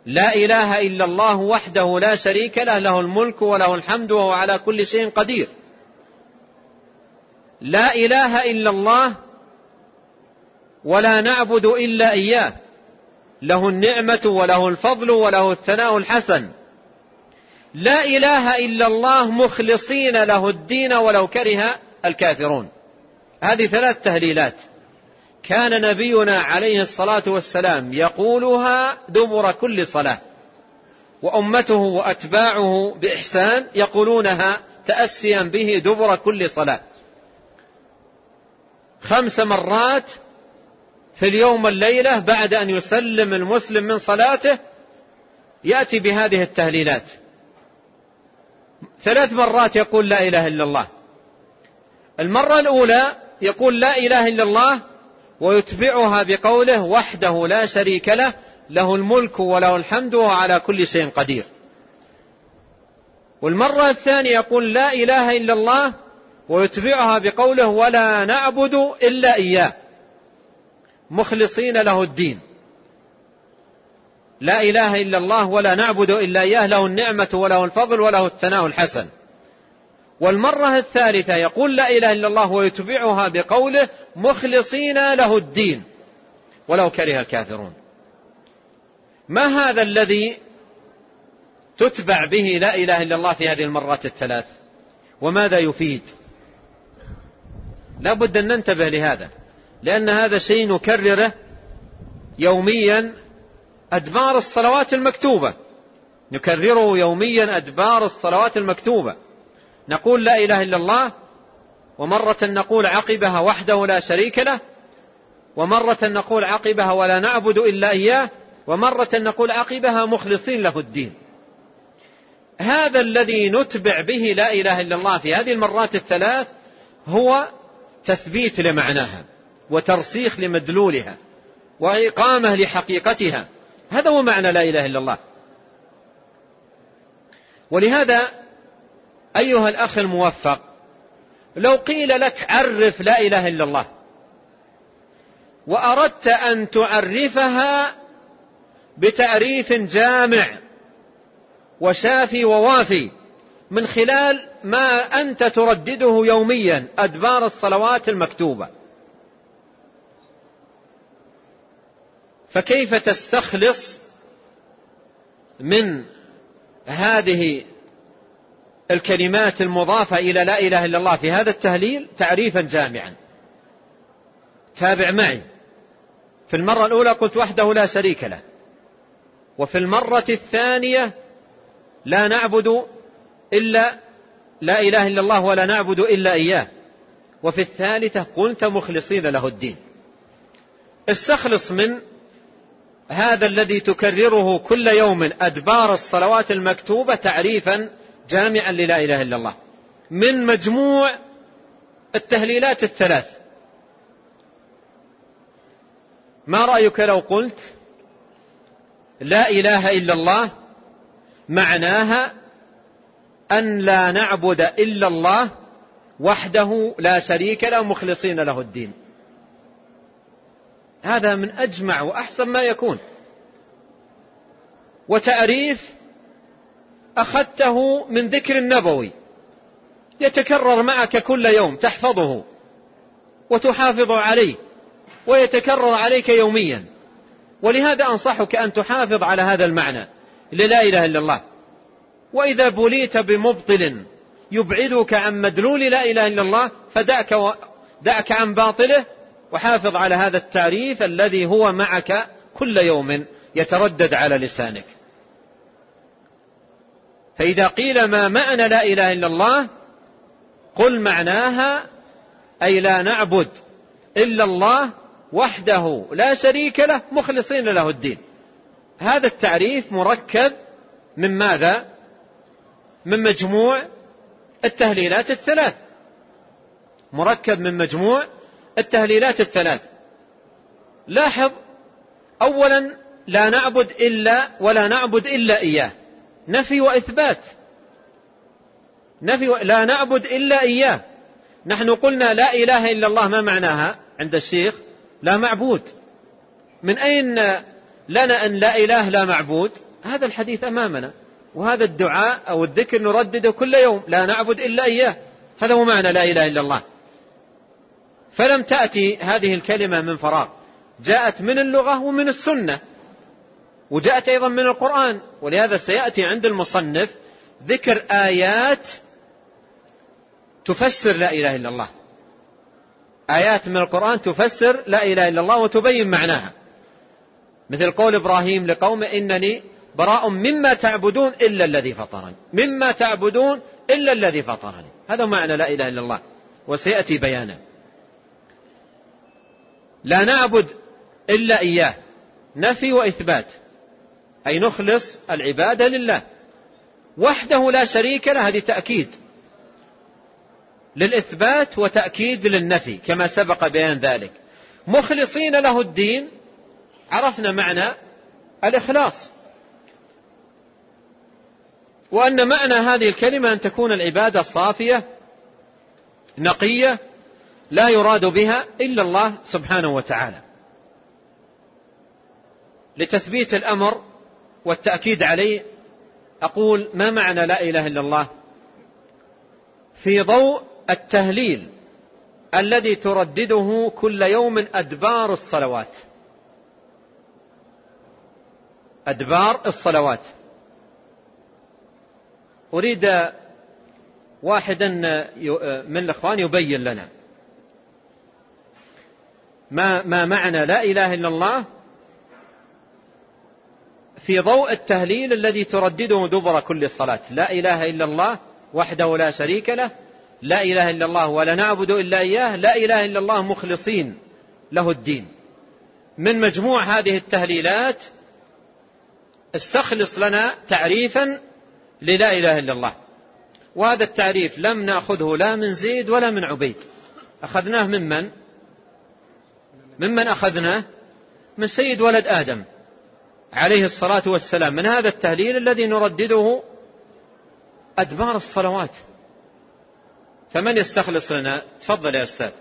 لا إله إلا الله وحده لا شريك له. له الملك وله الحمد وهو على كل شيء قدير. لا إله إلا الله ولا نعبد إلا إياه. له النعمة وله الفضل وله الثناء الحسن. لا إله إلا الله مخلصين له الدين ولو كره الكافرون. هذه ثلاث تهليلات. كان نبينا عليه الصلاة والسلام يقولها دبر كل صلاة. وأمته وأتباعه بإحسان يقولونها تأسيا به دبر كل صلاة. خمس مرات في اليوم الليلة بعد أن يسلم المسلم من صلاته يأتي بهذه التهليلات. ثلاث مرات يقول لا إله إلا الله. المرة الأولى يقول لا إله إلا الله ويتبعها بقوله وحده لا شريك له له الملك وله الحمد وهو على كل شيء قدير. والمرة الثانية يقول لا إله إلا الله ويتبعها بقوله ولا نعبد إلا إياه. مخلصين له الدين. لا إله إلا الله ولا نعبد إلا إياه له النعمة وله الفضل وله الثناء الحسن. والمرة الثالثة يقول لا إله إلا الله ويتبعها بقوله مخلصين له الدين ولو كره الكافرون. ما هذا الذي تتبع به لا إله إلا الله في هذه المرات الثلاث؟ وماذا يفيد؟ لا بد أن ننتبه لهذا لأن هذا شيء نكرره يوميا أدبار الصلوات المكتوبة. نكرره يوميا أدبار الصلوات المكتوبة. نقول لا إله إلا الله ومرة نقول عقبها وحده لا شريك له ومرة نقول عقبها ولا نعبد إلا إياه ومرة نقول عقبها مخلصين له الدين. هذا الذي نتبع به لا إله إلا الله في هذه المرات الثلاث هو تثبيت لمعناها وترسيخ لمدلولها وإقامة لحقيقتها. هذا هو معنى لا إله إلا الله. ولهذا أيها الأخ الموفق لو قيل لك عرف لا إله إلا الله وأردت أن تعرفها بتعريف جامع وشافي ووافي من خلال ما أنت تردده يوميا أدبار الصلوات المكتوبة. فكيف تستخلص من هذه الكلمات المضافة إلى لا إله إلا الله في هذا التهليل تعريفا جامعا. تابع معي. في المرة الأولى قلت وحده لا شريك له. وفي المرة الثانية لا نعبد إلا لا إله إلا الله ولا نعبد إلا إياه. وفي الثالثة قلت مخلصين له الدين. استخلص من هذا الذي تكرره كل يوم أدبار الصلوات المكتوبة تعريفا جامعا للا إله إلا الله. من مجموع التهليلات الثلاث. ما رأيك لو قلت لا إله إلا الله معناها أن لا نعبد إلا الله وحده لا شريك له مخلصين له الدين. هذا من أجمع وأحسن ما يكون. وتعريف أخذته من ذكر النبوي. يتكرر معك كل يوم تحفظه وتحافظ عليه ويتكرر عليك يوميا. ولهذا أنصحك أن تحافظ على هذا المعنى. للا إله إلا الله. وإذا بليت بمبطل يبعدك عن مدلول لا إله إلا الله فدعك و... دعك عن باطله وحافظ على هذا التعريف الذي هو معك كل يوم يتردد على لسانك. فإذا قيل ما معنى لا إله إلا الله قل معناها أي لا نعبد إلا الله وحده لا شريك له مخلصين له الدين. هذا التعريف مركب من ماذا؟ من مجموع التهليلات الثلاث. مركب من مجموع التهليلات الثلاث. لاحظ اولا لا نعبد إلا ولا نعبد إلا إياه. نفي وإثبات. نفي و... لا نعبد إلا إياه. نحن قلنا لا إله إلا الله ما معناها عند الشيخ؟ لا معبود. من أين لنا أن لا إله لا معبود؟ هذا الحديث أمامنا. وهذا الدعاء أو الذكر نردده كل يوم. لا نعبد إلا إياه. هذا هو معنى لا إله إلا الله. فلم تأتي هذه الكلمة من فراغ. جاءت من اللغة ومن السنة. وجاءت أيضا من القرآن. ولهذا سيأتي عند المصنف ذكر آيات تفسر لا إله إلا الله. آيات من القرآن تفسر لا إله إلا الله وتبين معناها. مثل قول إبراهيم لقومه إنني براء مما تعبدون إلا الذي فطرني. مما تعبدون إلا الذي فطرني. هذا معنى لا إله إلا الله. وسيأتي بيانه. لا نعبد إلا إياه. نفي وإثبات. أي نخلص العبادة لله. وحده لا شريك له هذه تأكيد. للإثبات وتأكيد للنفي كما سبق بيان ذلك. مخلصين له الدين عرفنا معنى الإخلاص. وأن معنى هذه الكلمة أن تكون العبادة صافية نقية لا يراد بها إلا الله سبحانه وتعالى. لتثبيت الأمر والتأكيد عليه أقول ما معنى لا إله إلا الله؟ في ضوء التهليل الذي تردده كل يوم أدبار الصلوات. أدبار الصلوات. أريد واحدا من الإخوان يبين لنا ما, ما معنى لا إله إلا الله في ضوء التهليل الذي تردده دبر كل صلاة لا إله إلا الله وحده لا شريك له. لا إله إلا الله ولا نعبد إلا إياه. لا إله إلا الله مخلصين له الدين. من مجموع هذه التهليلات استخلص لنا تعريفا للا إله إلا الله. وهذا التعريف لم نأخذه لا من زيد ولا من عبيد. أخذناه ممن ممن أخذناه؟ من سيد ولد آدم. عليه الصلاة والسلام من هذا التهليل الذي نردده أدبار الصلوات. فمن يستخلص لنا؟ تفضل يا أستاذ.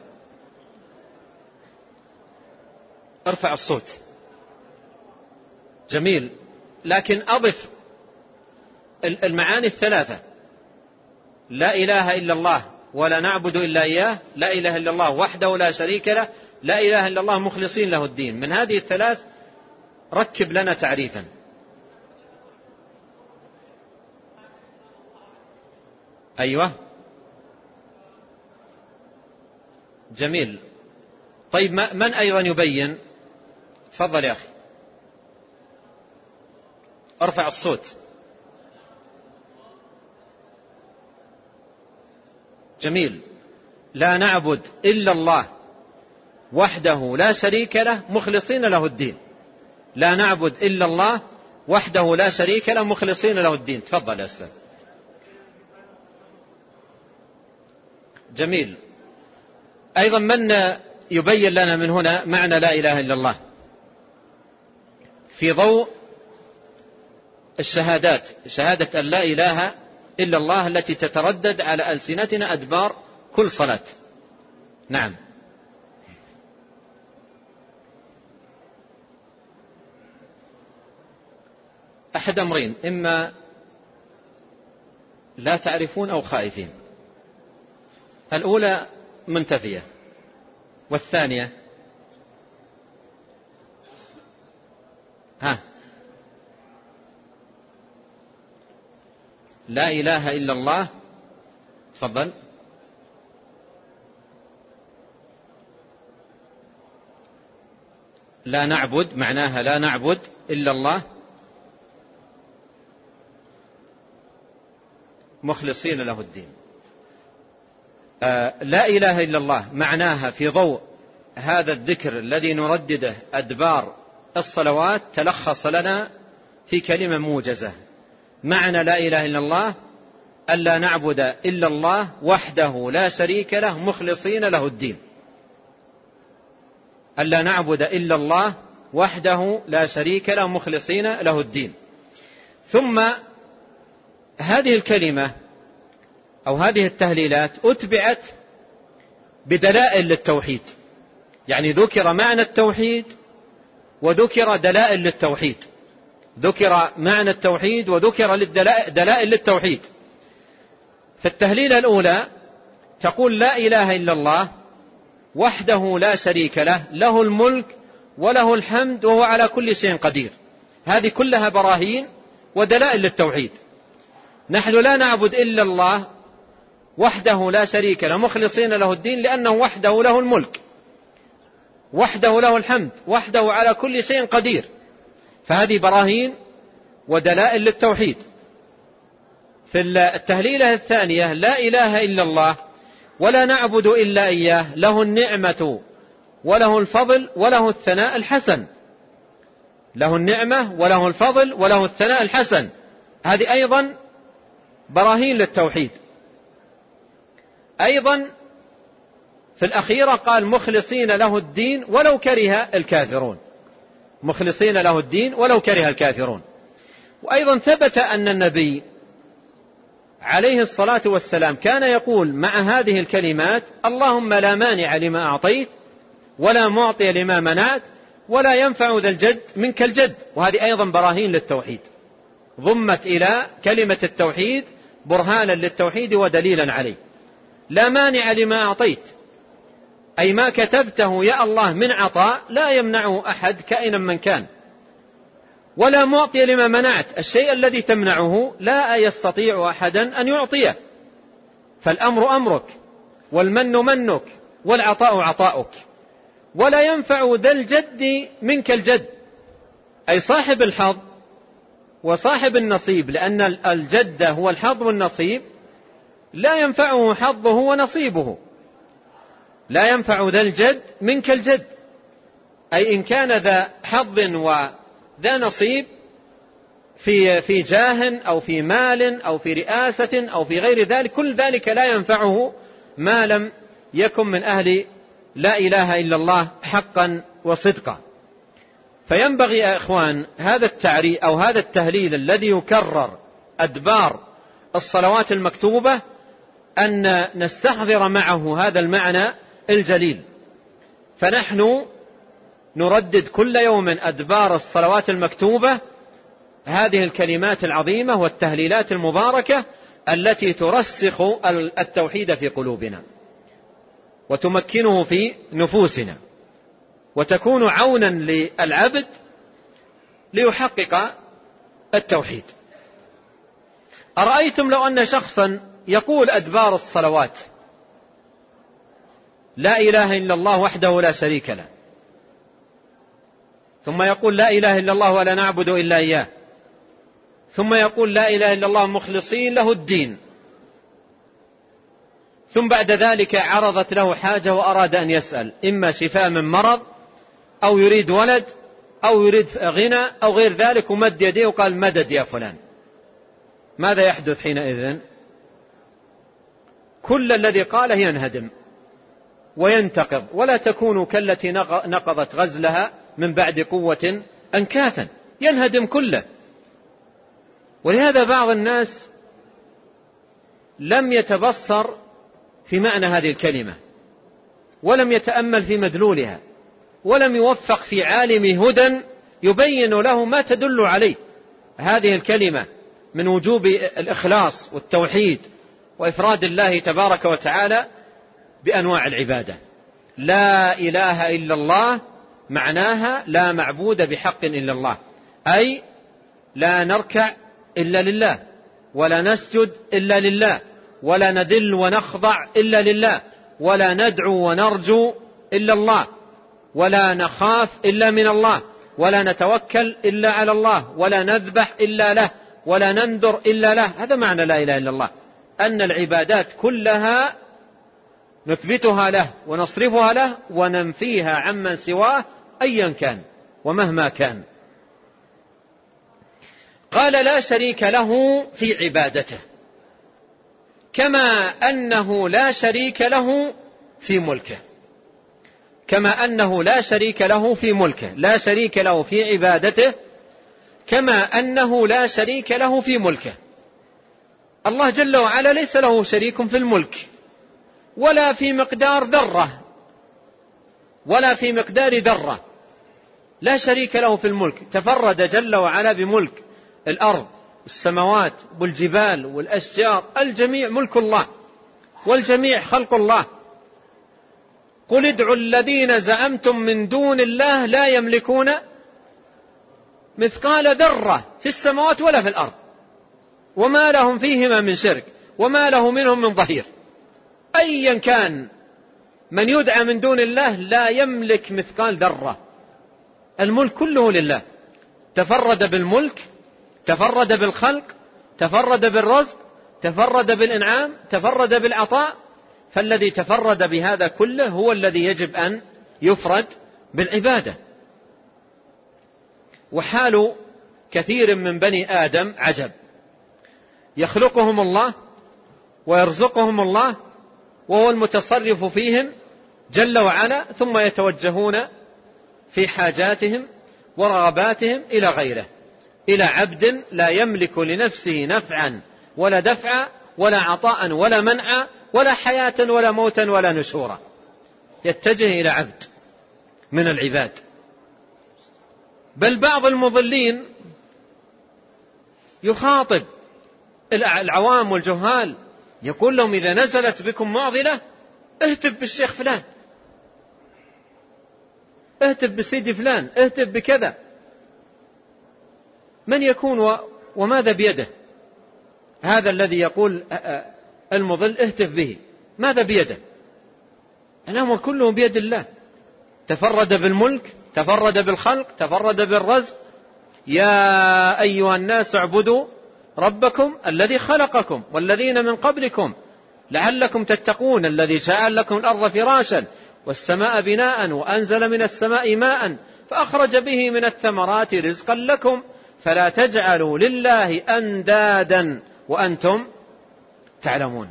ارفع الصوت. جميل. لكن أضف المعاني الثلاثة. لا إله إلا الله ولا نعبد إلا إياه لا إله إلا الله وحده لا شريك له لا إله إلا الله مخلصين له الدين. من هذه الثلاث ركب لنا تعريفا. أيوة. جميل. طيب من أيضا يبين؟ تفضل يا أخي. ارفع الصوت. جميل. لا نعبد إلا الله وحده لا شريك له مخلصين له الدين. لا نعبد إلا الله وحده لا شريك له مخلصين له الدين. تفضل يا أستاذ. جميل. أيضا من يبين لنا من هنا معنى لا إله إلا الله؟ في ضوء الشهادات شهادة أن لا إله إلا الله التي تتردد على ألسنتنا أدبار كل صلاة. نعم. أحد أمرين إما لا تعرفون أو خائفين. الأولى منتفية والثانية ها لا إله إلا الله تفضل. لا نعبد معناها لا نعبد إلا الله. مخلصين له الدين. آه لا إله إلا الله معناها في ضوء هذا الذكر الذي نردده أدبار الصلوات تلخص لنا في كلمة موجزة. معنى لا إله إلا الله ألا نعبد إلا الله وحده لا شريك له مخلصين له الدين. ألا نعبد إلا الله وحده لا شريك له مخلصين له الدين. ثم هذه الكلمة أو هذه التهليلات أتبعت بدلائل للتوحيد. يعني ذكر معنى التوحيد وذكر دلائل للتوحيد. ذكر معنى التوحيد وذكر دلائل للتوحيد. في التهليلة الأولى تقول لا إله إلا الله وحده لا شريك له له الملك وله الحمد وهو على كل شيء قدير. هذه كلها براهين ودلائل للتوحيد. نحن لا نعبد إلا الله وحده لا شريك له مخلصين له الدين لأنه وحده له الملك وحده له الحمد وحده على كل شيء قدير. فهذه براهين ودلائل للتوحيد. في التهليلة الثانية لا إله إلا الله ولا نعبد إلا إياه له النعمة وله الفضل وله الثناء الحسن. له النعمة وله الفضل وله الثناء الحسن. هذه أيضا براهين للتوحيد. أيضا في الأخيرة قال مخلصين له الدين ولو كره الكافرون. مخلصين له الدين ولو كره الكافرون. وأيضا ثبت أن النبي عليه الصلاة والسلام كان يقول مع هذه الكلمات اللهم لا مانع لما أعطيت ولا معطي لما منعت ولا ينفع ذا الجد منك الجد. وهذه أيضا براهين للتوحيد. ضمت إلى كلمة التوحيد برهانا للتوحيد ودليلا عليه. لا مانع لما أعطيت. أي ما كتبته يا الله من عطاء لا يمنعه أحد كائنا من كان. ولا معطي لما منعت. الشيء الذي تمنعه لا يستطيع أحدا أن يعطيه. فالأمر أمرك والمن منك والعطاء عطاؤك. ولا ينفع ذا الجد منك الجد. أي صاحب الحظ وصاحب النصيب لأن الجد هو الحظ والنصيب لا ينفعه حظه ونصيبه. لا ينفع ذا الجد منك الجد. أي إن كان ذا حظ وذا نصيب في في جاه أو في مال أو في رئاسة أو في غير ذلك كل ذلك لا ينفعه ما لم يكن من أهل لا إله إلا الله حقا وصدقا. فينبغي يا إخوان هذا التعري أو هذا التهليل الذي يكرر أدبار الصلوات المكتوبة أن نستحضر معه هذا المعنى الجليل. فنحن نردد كل يوم أدبار الصلوات المكتوبة هذه الكلمات العظيمة والتهليلات المباركة التي ترسخ التوحيد في قلوبنا وتمكنه في نفوسنا. وتكون عونا للعبد ليحقق التوحيد. أرأيتم لو أن شخصا يقول أدبار الصلوات لا إله إلا الله وحده لا شريك له ثم يقول لا إله إلا الله ولا نعبد إلا إياه ثم يقول لا إله إلا الله مخلصين له الدين ثم بعد ذلك عرضت له حاجة وأراد أن يسأل إما شفاء من مرض أو يريد ولد أو يريد غنى أو غير ذلك ومد يديه وقال مدد يا فلان. ماذا يحدث حينئذ؟ كل الذي قاله ينهدم وينتقض ولا تكون كالتي نقضت غزلها من بعد قوة أنكاثا. ينهدم كله. ولهذا بعض الناس لم يتبصر في معنى هذه الكلمة ولم يتأمل في مدلولها. ولم يوفق في عالم هدى يبين له ما تدل عليه. هذه الكلمة من وجوب الإخلاص والتوحيد وإفراد الله تبارك وتعالى بأنواع العبادة. لا إله إلا الله معناها لا معبود بحق إلا الله. أي لا نركع إلا لله ولا نسجد إلا لله ولا نذل ونخضع إلا لله ولا ندعو ونرجو إلا الله. ولا نخاف إلا من الله ولا نتوكل إلا على الله ولا نذبح إلا له ولا ننذر إلا له. هذا معنى لا إله إلا الله. أن العبادات كلها نثبتها له ونصرفها له وننفيها عمن سواه أيا كان ومهما كان. قال لا شريك له في عبادته كما أنه لا شريك له في ملكه. كما أنه لا شريك له في ملكه لا شريك له في عبادته كما أنه لا شريك له في ملكه. الله جل وعلا ليس له شريك في الملك ولا في مقدار ذرة ولا في مقدار ذرة. لا شريك له في الملك تفرد جل وعلا بملك الأرض والسماوات والجبال والأشجار الجميع ملك الله والجميع خلق الله. قل ادعوا الذين زعمتم من دون الله لا يملكون مثقال ذرة في السماوات ولا في الأرض. وما لهم فيهما من شرك وما له منهم من ظهير. أيا كان من يدعى من دون الله لا يملك مثقال ذرة. الملك كله لله. تفرد بالملك تفرد بالخلق تفرد بالرزق تفرد بالإنعام تفرد بالعطاء فالذي تفرد بهذا كله هو الذي يجب أن يفرد بالعبادة. وحال كثير من بني آدم عجب. يخلقهم الله ويرزقهم الله وهو المتصرف فيهم جل وعلا ثم يتوجهون في حاجاتهم ورغباتهم إلى غيره. إلى عبد لا يملك لنفسه نفعا ولا دفعا ولا عطاء ولا منعا ولا حياة ولا موتا ولا نشورا. يتجه إلى عبد من العباد. بل بعض المضلين يخاطب العوام والجهال يقول لهم إذا نزلت بكم معضلة اهتف بالشيخ فلان. اهتف بسيدي فلان اهتف بكذا. من يكون وماذا بيده؟ هذا الذي يقول المضل اهتف به. ماذا بيده؟ الأمر كله بيد الله. تفرد بالملك تفرد بالخلق تفرد بالرزق. يا أيها الناس اعبدوا ربكم الذي خلقكم والذين من قبلكم لعلكم تتقون الذي جعل لكم الأرض فراشا والسماء بناء وأنزل من السماء ماء فأخرج به من الثمرات رزقا لكم. فلا تجعلوا لله أندادا. وأنتم تعلمون.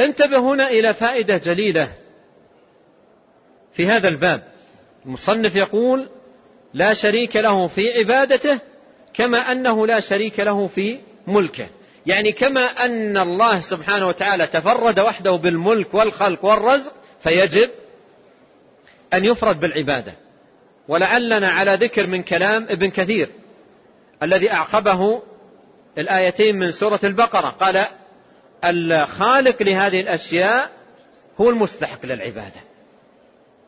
انتبه هنا إلى فائدة جليلة في هذا الباب. المصنف يقول لا شريك له في عبادته كما أنه لا شريك له في ملكه. يعني كما أن الله سبحانه وتعالى تفرد وحده بالملك والخلق والرزق فيجب أن يفرد بالعبادة. ولعلنا على ذكر من كلام ابن كثير الذي أعقبه الآيتين من سورة البقرة. قال الخالق لهذه الأشياء هو المستحق للعبادة.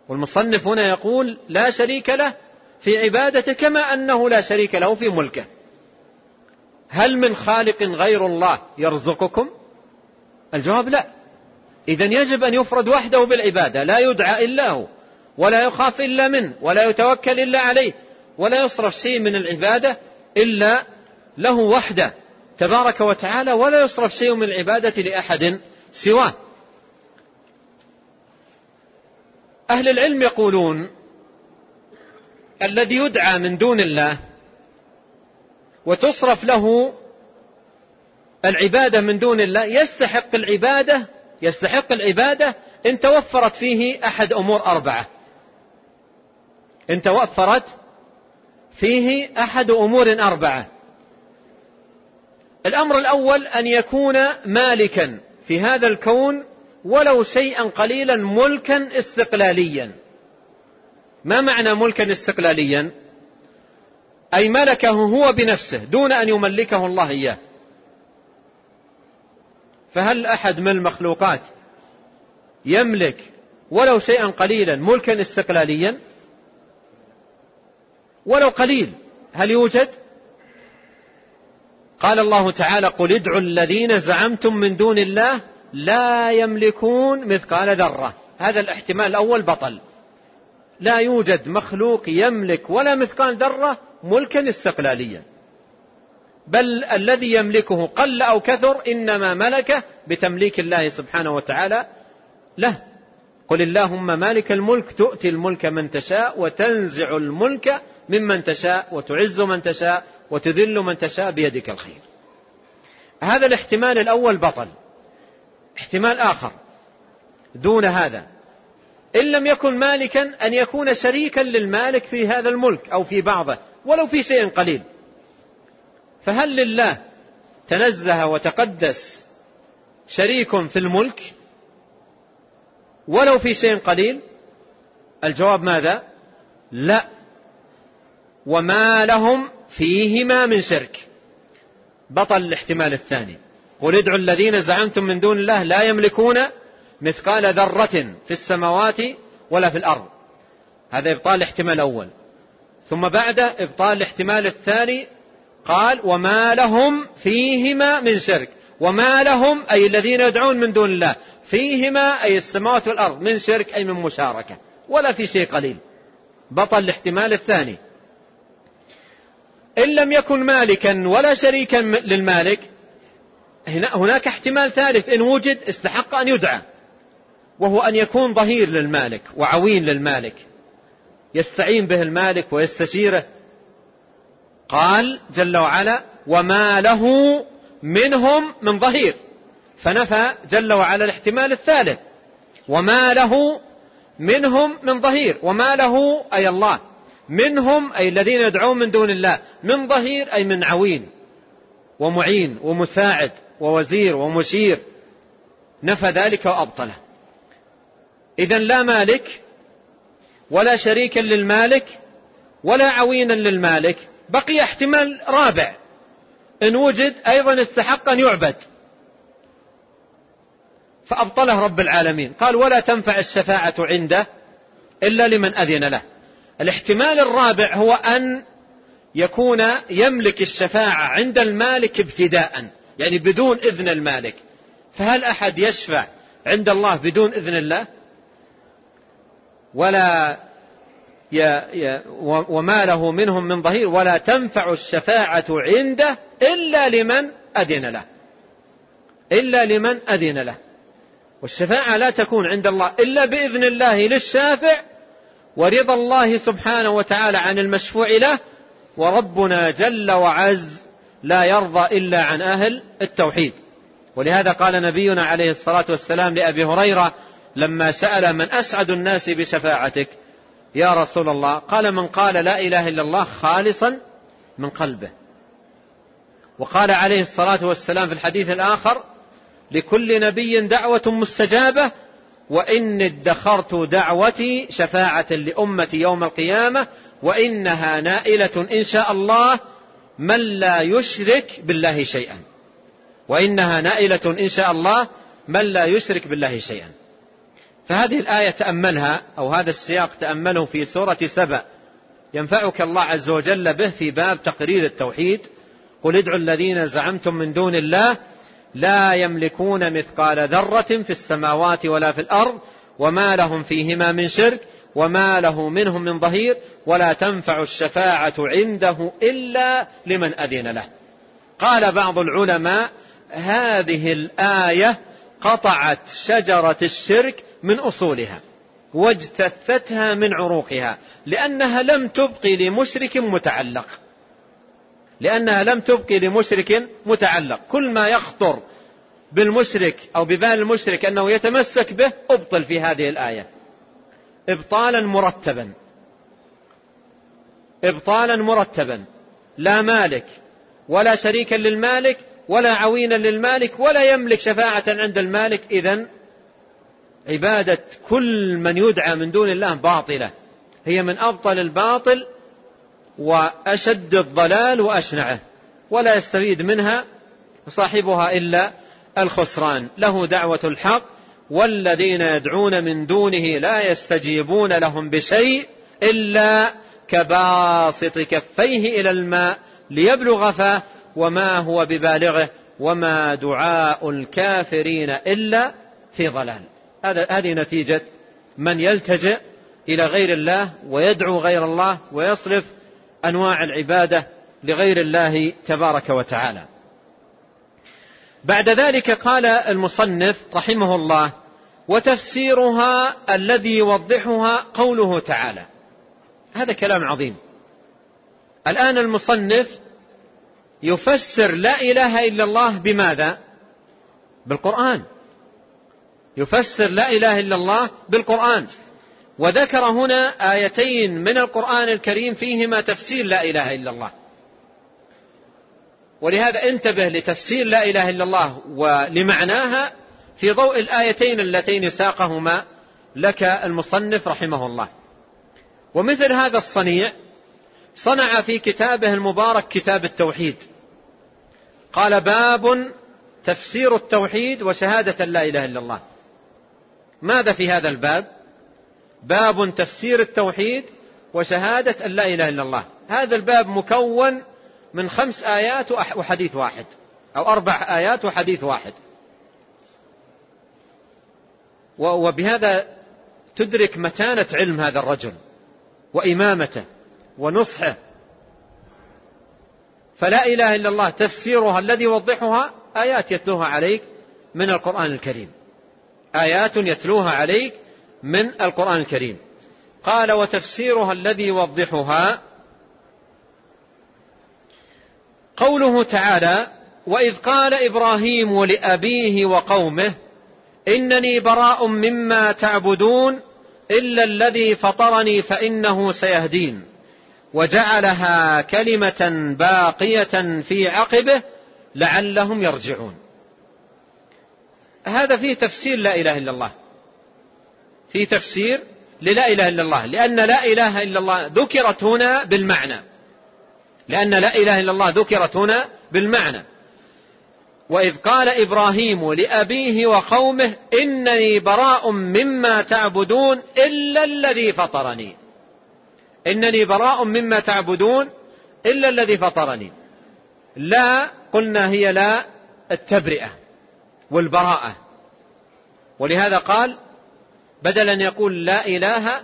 والمصنف هنا يقول لا شريك له في عبادته كما أنه لا شريك له في ملكه. هل من خالق غير الله يرزقكم؟ الجواب لا. إذا يجب أن يفرد وحده بالعبادة. لا يدعى إلا هو ولا يخاف إلا منه ولا يتوكل إلا عليه ولا يصرف شيء من العبادة إلا له وحده تبارك وتعالى ولا يصرف شيء من العبادة لأحد سواه. أهل العلم يقولون الذي يدعى من دون الله وتصرف له العبادة من دون الله يستحق العبادة يستحق العبادة إن توفرت فيه أحد أمور أربعة. إن توفرت فيه أحد أمور أربعة. الأمر الأول أن يكون مالكا في هذا الكون ولو شيئا قليلا ملكا استقلاليا. ما معنى ملكا استقلاليا؟ أي ملكه هو بنفسه دون أن يملكه الله إياه. فهل أحد من المخلوقات يملك ولو شيئا قليلا ملكا استقلاليا؟ ولو قليل هل يوجد؟ قال الله تعالى قل ادعوا الذين زعمتم من دون الله لا يملكون مثقال ذرة. هذا الاحتمال الأول بطل. لا يوجد مخلوق يملك ولا مثقال ذرة ملكا استقلاليا. بل الذي يملكه قل أو كثر إنما ملكه بتمليك الله سبحانه وتعالى له. قل اللهم مالك الملك تؤتي الملك من تشاء وتنزع الملك ممن تشاء وتعز من تشاء وتذل من تشاء بيدك الخير. هذا الاحتمال الأول بطل. احتمال آخر. دون هذا. إن لم يكن مالكا أن يكون شريكا للمالك في هذا الملك أو في بعضه ولو في شيء قليل. فهل لله تنزه وتقدس شريك في الملك ولو في شيء قليل؟ الجواب ماذا؟ لا. وما لهم فيهما من شرك. بطل الاحتمال الثاني. قل ادعوا الذين زعمتم من دون الله لا يملكون مثقال ذرة في السماوات ولا في الأرض. هذا إبطال الاحتمال الأول. ثم بعد إبطال الاحتمال الثاني قال وما لهم فيهما من شرك. وما لهم أي الذين يدعون من دون الله فيهما أي السماوات والأرض من شرك أي من مشاركة. ولا في شيء قليل. بطل الاحتمال الثاني. إن لم يكن مالكا ولا شريكا للمالك هناك احتمال ثالث إن وجد استحق أن يدعى وهو أن يكون ظهير للمالك وعوين للمالك يستعين به المالك ويستشيره. قال جل وعلا وما له منهم من ظهير. فنفى جل وعلا الاحتمال الثالث وما له منهم من ظهير. وما له أي الله. منهم أي الذين يدعون من دون الله من ظهير أي من عوين ومعين ومساعد ووزير ومشير. نفى ذلك وأبطله. إذا لا مالك ولا شريكا للمالك ولا عوينا للمالك. بقي احتمال رابع. إن وجد أيضا استحق أن يعبد. فأبطله رب العالمين. قال ولا تنفع الشفاعة عنده إلا لمن أذن له. الاحتمال الرابع هو أن يكون يملك الشفاعة عند المالك ابتداء يعني بدون إذن المالك. فهل أحد يشفع عند الله بدون إذن الله؟ ولا وما له منهم من ظهير ولا تنفع الشفاعة عنده إلا لمن أذن له. إلا لمن أذن له. والشفاعة لا تكون عند الله إلا بإذن الله للشافع ورضا الله سبحانه وتعالى عن المشفوع له وربنا جل وعز لا يرضى إلا عن أهل التوحيد. ولهذا قال نبينا عليه الصلاة والسلام لأبي هريرة لما سأل من أسعد الناس بشفاعتك يا رسول الله قال من قال لا إله إلا الله خالصا من قلبه. وقال عليه الصلاة والسلام في الحديث الآخر لكل نبي دعوة مستجابة وإني ادخرت دعوتي شفاعة لأمتي يوم القيامة وإنها نائلة إن شاء الله من لا يشرك بالله شيئا. وإنها نائلة إن شاء الله من لا يشرك بالله شيئا. فهذه الآية تأملها أو هذا السياق تأمله في سورة سبأ. ينفعك الله عز وجل به في باب تقرير التوحيد قل ادعوا الذين زعمتم من دون الله لا يملكون مثقال ذرة في السماوات ولا في الأرض وما لهم فيهما من شرك وما له منهم من ظهير ولا تنفع الشفاعة عنده إلا لمن أذن له. قال بعض العلماء هذه الآية قطعت شجرة الشرك من أصولها واجتثتها من عروقها لأنها لم تبقي لمشرك متعلق. لأنها لم تبقي لمشرك متعلق. كل ما يخطر بالمشرك أو ببال المشرك أنه يتمسك به أبطل في هذه الآية. إبطالا مرتبا. إبطالا مرتبا. لا مالك ولا شريكا للمالك ولا عوينا للمالك ولا يملك شفاعة عند المالك. إذن عبادة كل من يدعى من دون الله باطلة. هي من أبطل الباطل وأشد الضلال وأشنعه ولا يستفيد منها صاحبها إلا الخسران. له دعوة الحق والذين يدعون من دونه لا يستجيبون لهم بشيء إلا كباسط كفيه إلى الماء ليبلغ فاه وما هو ببالغه وما دعاء الكافرين إلا في ضلال. هذا هذه نتيجة من يلتجئ إلى غير الله ويدعو غير الله ويصرف أنواع العبادة لغير الله تبارك وتعالى. بعد ذلك قال المصنف رحمه الله وتفسيرها الذي يوضحها قوله تعالى هذا كلام عظيم. الآن المصنف يفسر لا إله إلا الله بماذا؟ بالقرآن. يفسر لا إله إلا الله بالقرآن. وذكر هنا آيتين من القرآن الكريم فيهما تفسير لا إله إلا الله. ولهذا انتبه لتفسير لا إله إلا الله ولمعناها في ضوء الآيتين اللتين ساقهما لك المصنف رحمه الله. ومثل هذا الصنيع صنع في كتابه المبارك كتاب التوحيد. قال باب تفسير التوحيد وشهادة لا إله إلا الله. ماذا في هذا الباب؟ باب تفسير التوحيد وشهادة أن لا إله إلا الله. هذا الباب مكون من خمس آيات وحديث واحد أو أربع آيات وحديث واحد. وبهذا تدرك متانة علم هذا الرجل وإمامته ونصحه. فلا إله إلا الله تفسيرها الذي يوضحها آيات يتلوها عليك من القرآن الكريم. آيات يتلوها عليك من القرآن الكريم. قال وتفسيرها الذي يوضحها قوله تعالى وإذ قال إبراهيم لأبيه وقومه إنني براء مما تعبدون إلا الذي فطرني فإنه سيهدين. وجعلها كلمة باقية في عقبه لعلهم يرجعون. هذا فيه تفسير لا إله إلا الله. في تفسير للا إله إلا الله لأن لا إله إلا الله ذكرت هنا بالمعنى. لأن لا إله إلا الله ذكرت هنا بالمعنى. وإذ قال إبراهيم لأبيه وقومه إنني براء مما تعبدون إلا الذي فطرني. إنني براء مما تعبدون إلا الذي فطرني. لا قلنا هي لا التبرئة والبراءة. ولهذا قال بدل أن يقول لا إله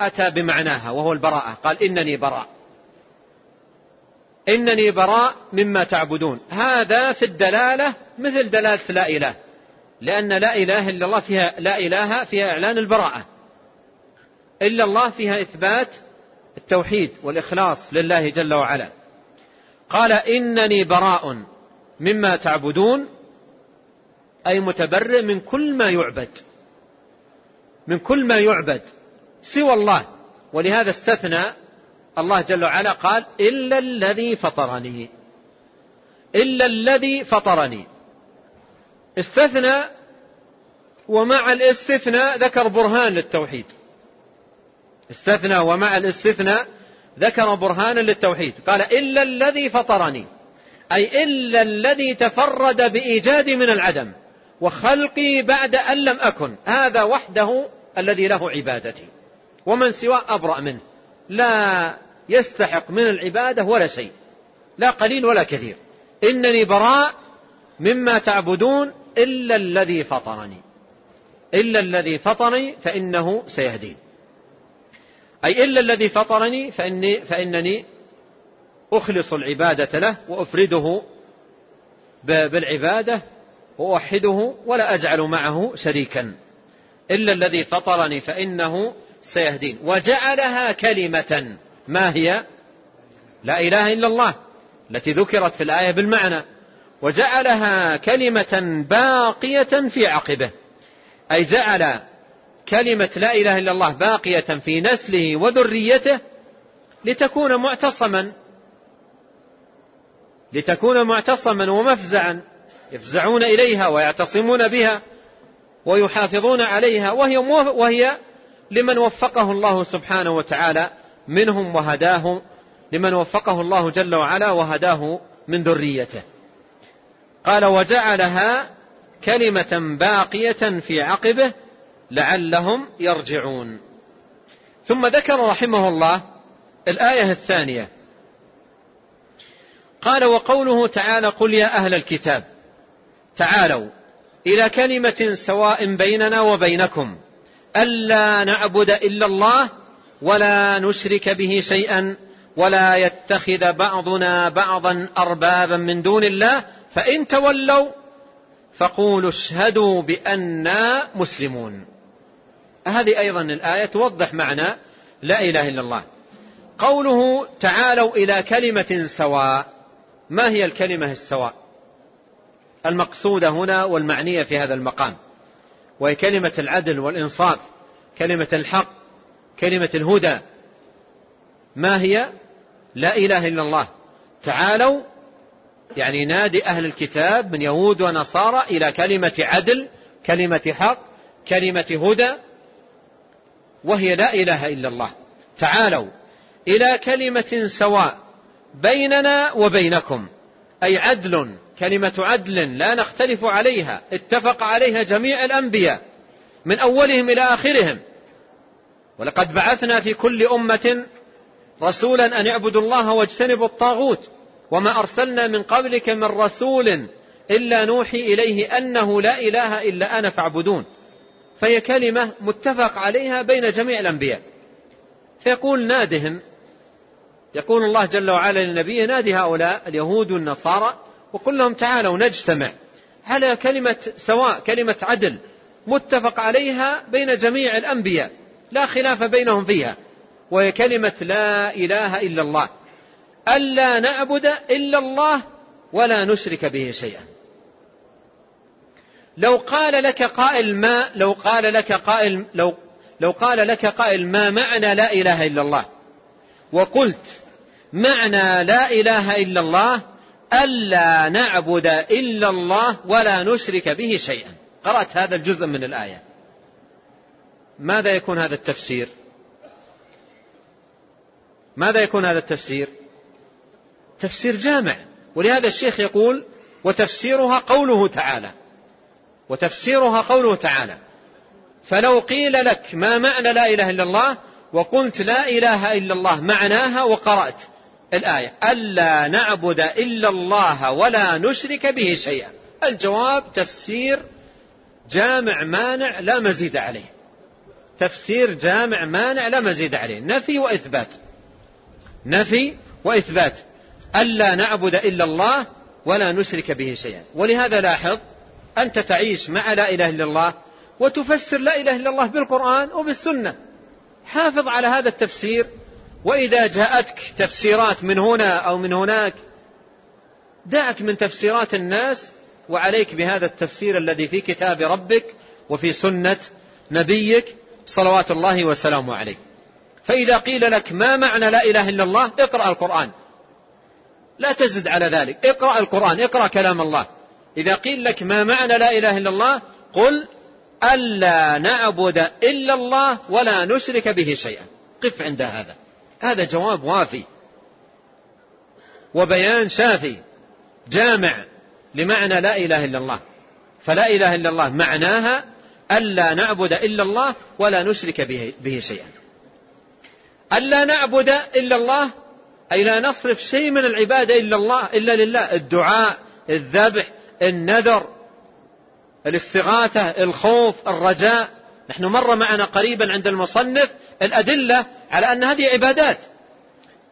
أتى بمعناها وهو البراءة. قال إنني براء. إنني براء مما تعبدون. هذا في الدلالة مثل دلالة لا إله. لأن لا إله إلا الله فيها لا إله فيها إعلان البراءة. إلا الله فيها إثبات التوحيد والإخلاص لله جل وعلا. قال إنني براء مما تعبدون أي متبرئ من كل ما يعبد. من كل ما يعبد سوى الله. ولهذا استثنى الله جل وعلا قال إلا الذي فطرني. إلا الذي فطرني. استثنى ومع الاستثناء ذكر برهان للتوحيد. استثنى ومع الاستثناء ذكر برهانا للتوحيد. قال إلا الذي فطرني. أي إلا الذي تفرد بإيجادي من العدم. وخلقي بعد أن لم أكن. هذا وحده الذي له عبادتي. ومن سواه أبرأ منه. لا يستحق من العبادة ولا شيء. لا قليل ولا كثير. إنني براء مما تعبدون إلا الذي فطرني. إلا الذي فطرني فإنه سيهدين. أي إلا الذي فطرني فإني فإنني أخلص العبادة له وأفرده بالعبادة وأوحده ولا أجعل معه شريكا. إلا الذي فطرني فإنه سيهدين. وجعلها كلمة. ما هي؟ لا إله إلا الله. التي ذكرت في الآية بالمعنى. وجعلها كلمة باقية في عقبه. أي جعل كلمة لا إله إلا الله باقية في نسله وذريته لتكون معتصما. لتكون معتصما ومفزعا. يفزعون إليها ويعتصمون بها ويحافظون عليها وهي, وهي لمن وفقه الله سبحانه وتعالى منهم وهداه لمن وفقه الله جل وعلا وهداه من ذريته. قال وجعلها كلمة باقية في عقبه لعلهم يرجعون. ثم ذكر رحمه الله الآية الثانية. قال وقوله تعالى قل يا أهل الكتاب. تعالوا إلى كلمة سواء بيننا وبينكم. ألا نعبد إلا الله ولا نشرك به شيئا ولا يتخذ بعضنا بعضا أربابا من دون الله. فإن تولوا فقولوا اشهدوا بأننا مسلمون. هذه أيضا الآية توضح معنى لا إله إلا الله. قوله تعالوا إلى كلمة سواء. ما هي الكلمة السواء؟ المقصودة هنا والمعنية في هذا المقام وهي كلمة العدل والإنصاف كلمة الحق كلمة الهدى. ما هي؟ لا إله إلا الله. تعالوا يعني نادي أهل الكتاب من يهود ونصارى إلى كلمة عدل كلمة حق كلمة هدى وهي لا إله إلا الله. تعالوا إلى كلمة سواء بيننا وبينكم أي عدل كلمة عدل لا نختلف عليها. اتفق عليها جميع الأنبياء من أولهم إلى آخرهم. ولقد بعثنا في كل أمة رسولا أن اعبدوا الله واجتنبوا الطاغوت وما أرسلنا من قبلك من رسول إلا نوحي إليه أنه لا إله إلا أنا فاعبدون. فهي كلمة متفق عليها بين جميع الأنبياء. فيقول نادهم يقول الله جل وعلا للنبي نادي هؤلاء اليهود والنصارى وقل لهم تعالوا نجتمع. على كلمة سواء كلمة عدل متفق عليها بين جميع الأنبياء. لا خلاف بينهم فيها. وهي كلمة لا إله إلا الله. ألا نعبد إلا الله ولا نشرك به شيئا. لو قال لك قائل ما لو قال لك قائل لو لو قال لك قائل ما معنى لا إله إلا الله؟ وقلت معنى لا إله إلا الله ألا نعبد إلا الله ولا نشرك به شيئا. قرأت هذا الجزء من الآية. ماذا يكون هذا التفسير؟ ماذا يكون هذا التفسير؟ تفسير جامع. ولهذا الشيخ يقول وتفسيرها قوله تعالى. وتفسيرها قوله تعالى. فلو قيل لك ما معنى لا إله إلا الله وقلت لا إله إلا الله معناها وقرأت. الآية الا نعبد الا الله ولا نشرك به شيئا. الجواب تفسير جامع مانع لا مزيد عليه. تفسير جامع مانع لا مزيد عليه. نفي وإثبات. نفي وإثبات. الا نعبد الا الله ولا نشرك به شيئا. ولهذا لاحظ أنت تعيش مع لا إله إلا الله وتفسر لا إله إلا الله بالقرآن وبالسنة. حافظ على هذا التفسير وإذا جاءتك تفسيرات من هنا أو من هناك دعك من تفسيرات الناس وعليك بهذا التفسير الذي في كتاب ربك وفي سنة نبيك صلوات الله وسلامه عليه. فإذا قيل لك ما معنى لا إله إلا الله اقرأ القرآن. لا تزد على ذلك. اقرأ القرآن اقرأ كلام الله. إذا قيل لك ما معنى لا إله إلا الله قل ألا نعبد إلا الله ولا نشرك به شيئا. قف عند هذا. هذا جواب وافي. وبيان شافي. جامع لمعنى لا إله إلا الله. فلا إله إلا الله معناها ألا نعبد إلا الله ولا نشرك به, به شيئا. ألا نعبد إلا الله أي لا نصرف شيء من العبادة إلا الله إلا لله. الدعاء الذبح النذر الاستغاثة الخوف الرجاء. نحن مر معنا قريبا عند المصنف الأدلة على أن هذه عبادات.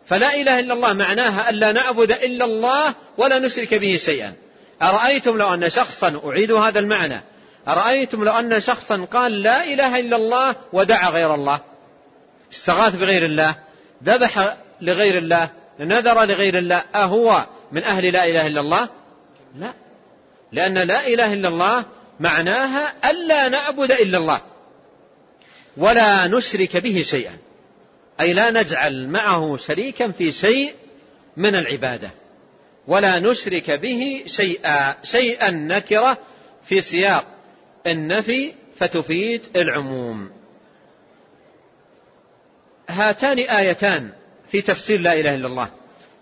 فلا إله إلا الله معناها ألا نعبد إلا الله ولا نشرك به شيئا. أرأيتم لو أن شخصا أعيد هذا المعنى. أرأيتم لو أن شخصا قال لا إله إلا الله ودعا غير الله. استغاث بغير الله ذبح لغير الله نذر لغير الله أهو من أهل لا إله إلا الله؟ لا. لأن لا إله إلا الله معناها ألا نعبد إلا الله ولا نشرك به شيئا. أي لا نجعل معه شريكا في شيء من العبادة ولا نشرك به شيئا شيئا نكرة في سياق النفي فتفيد العموم. هاتان آيتان في تفسير لا إله إلا الله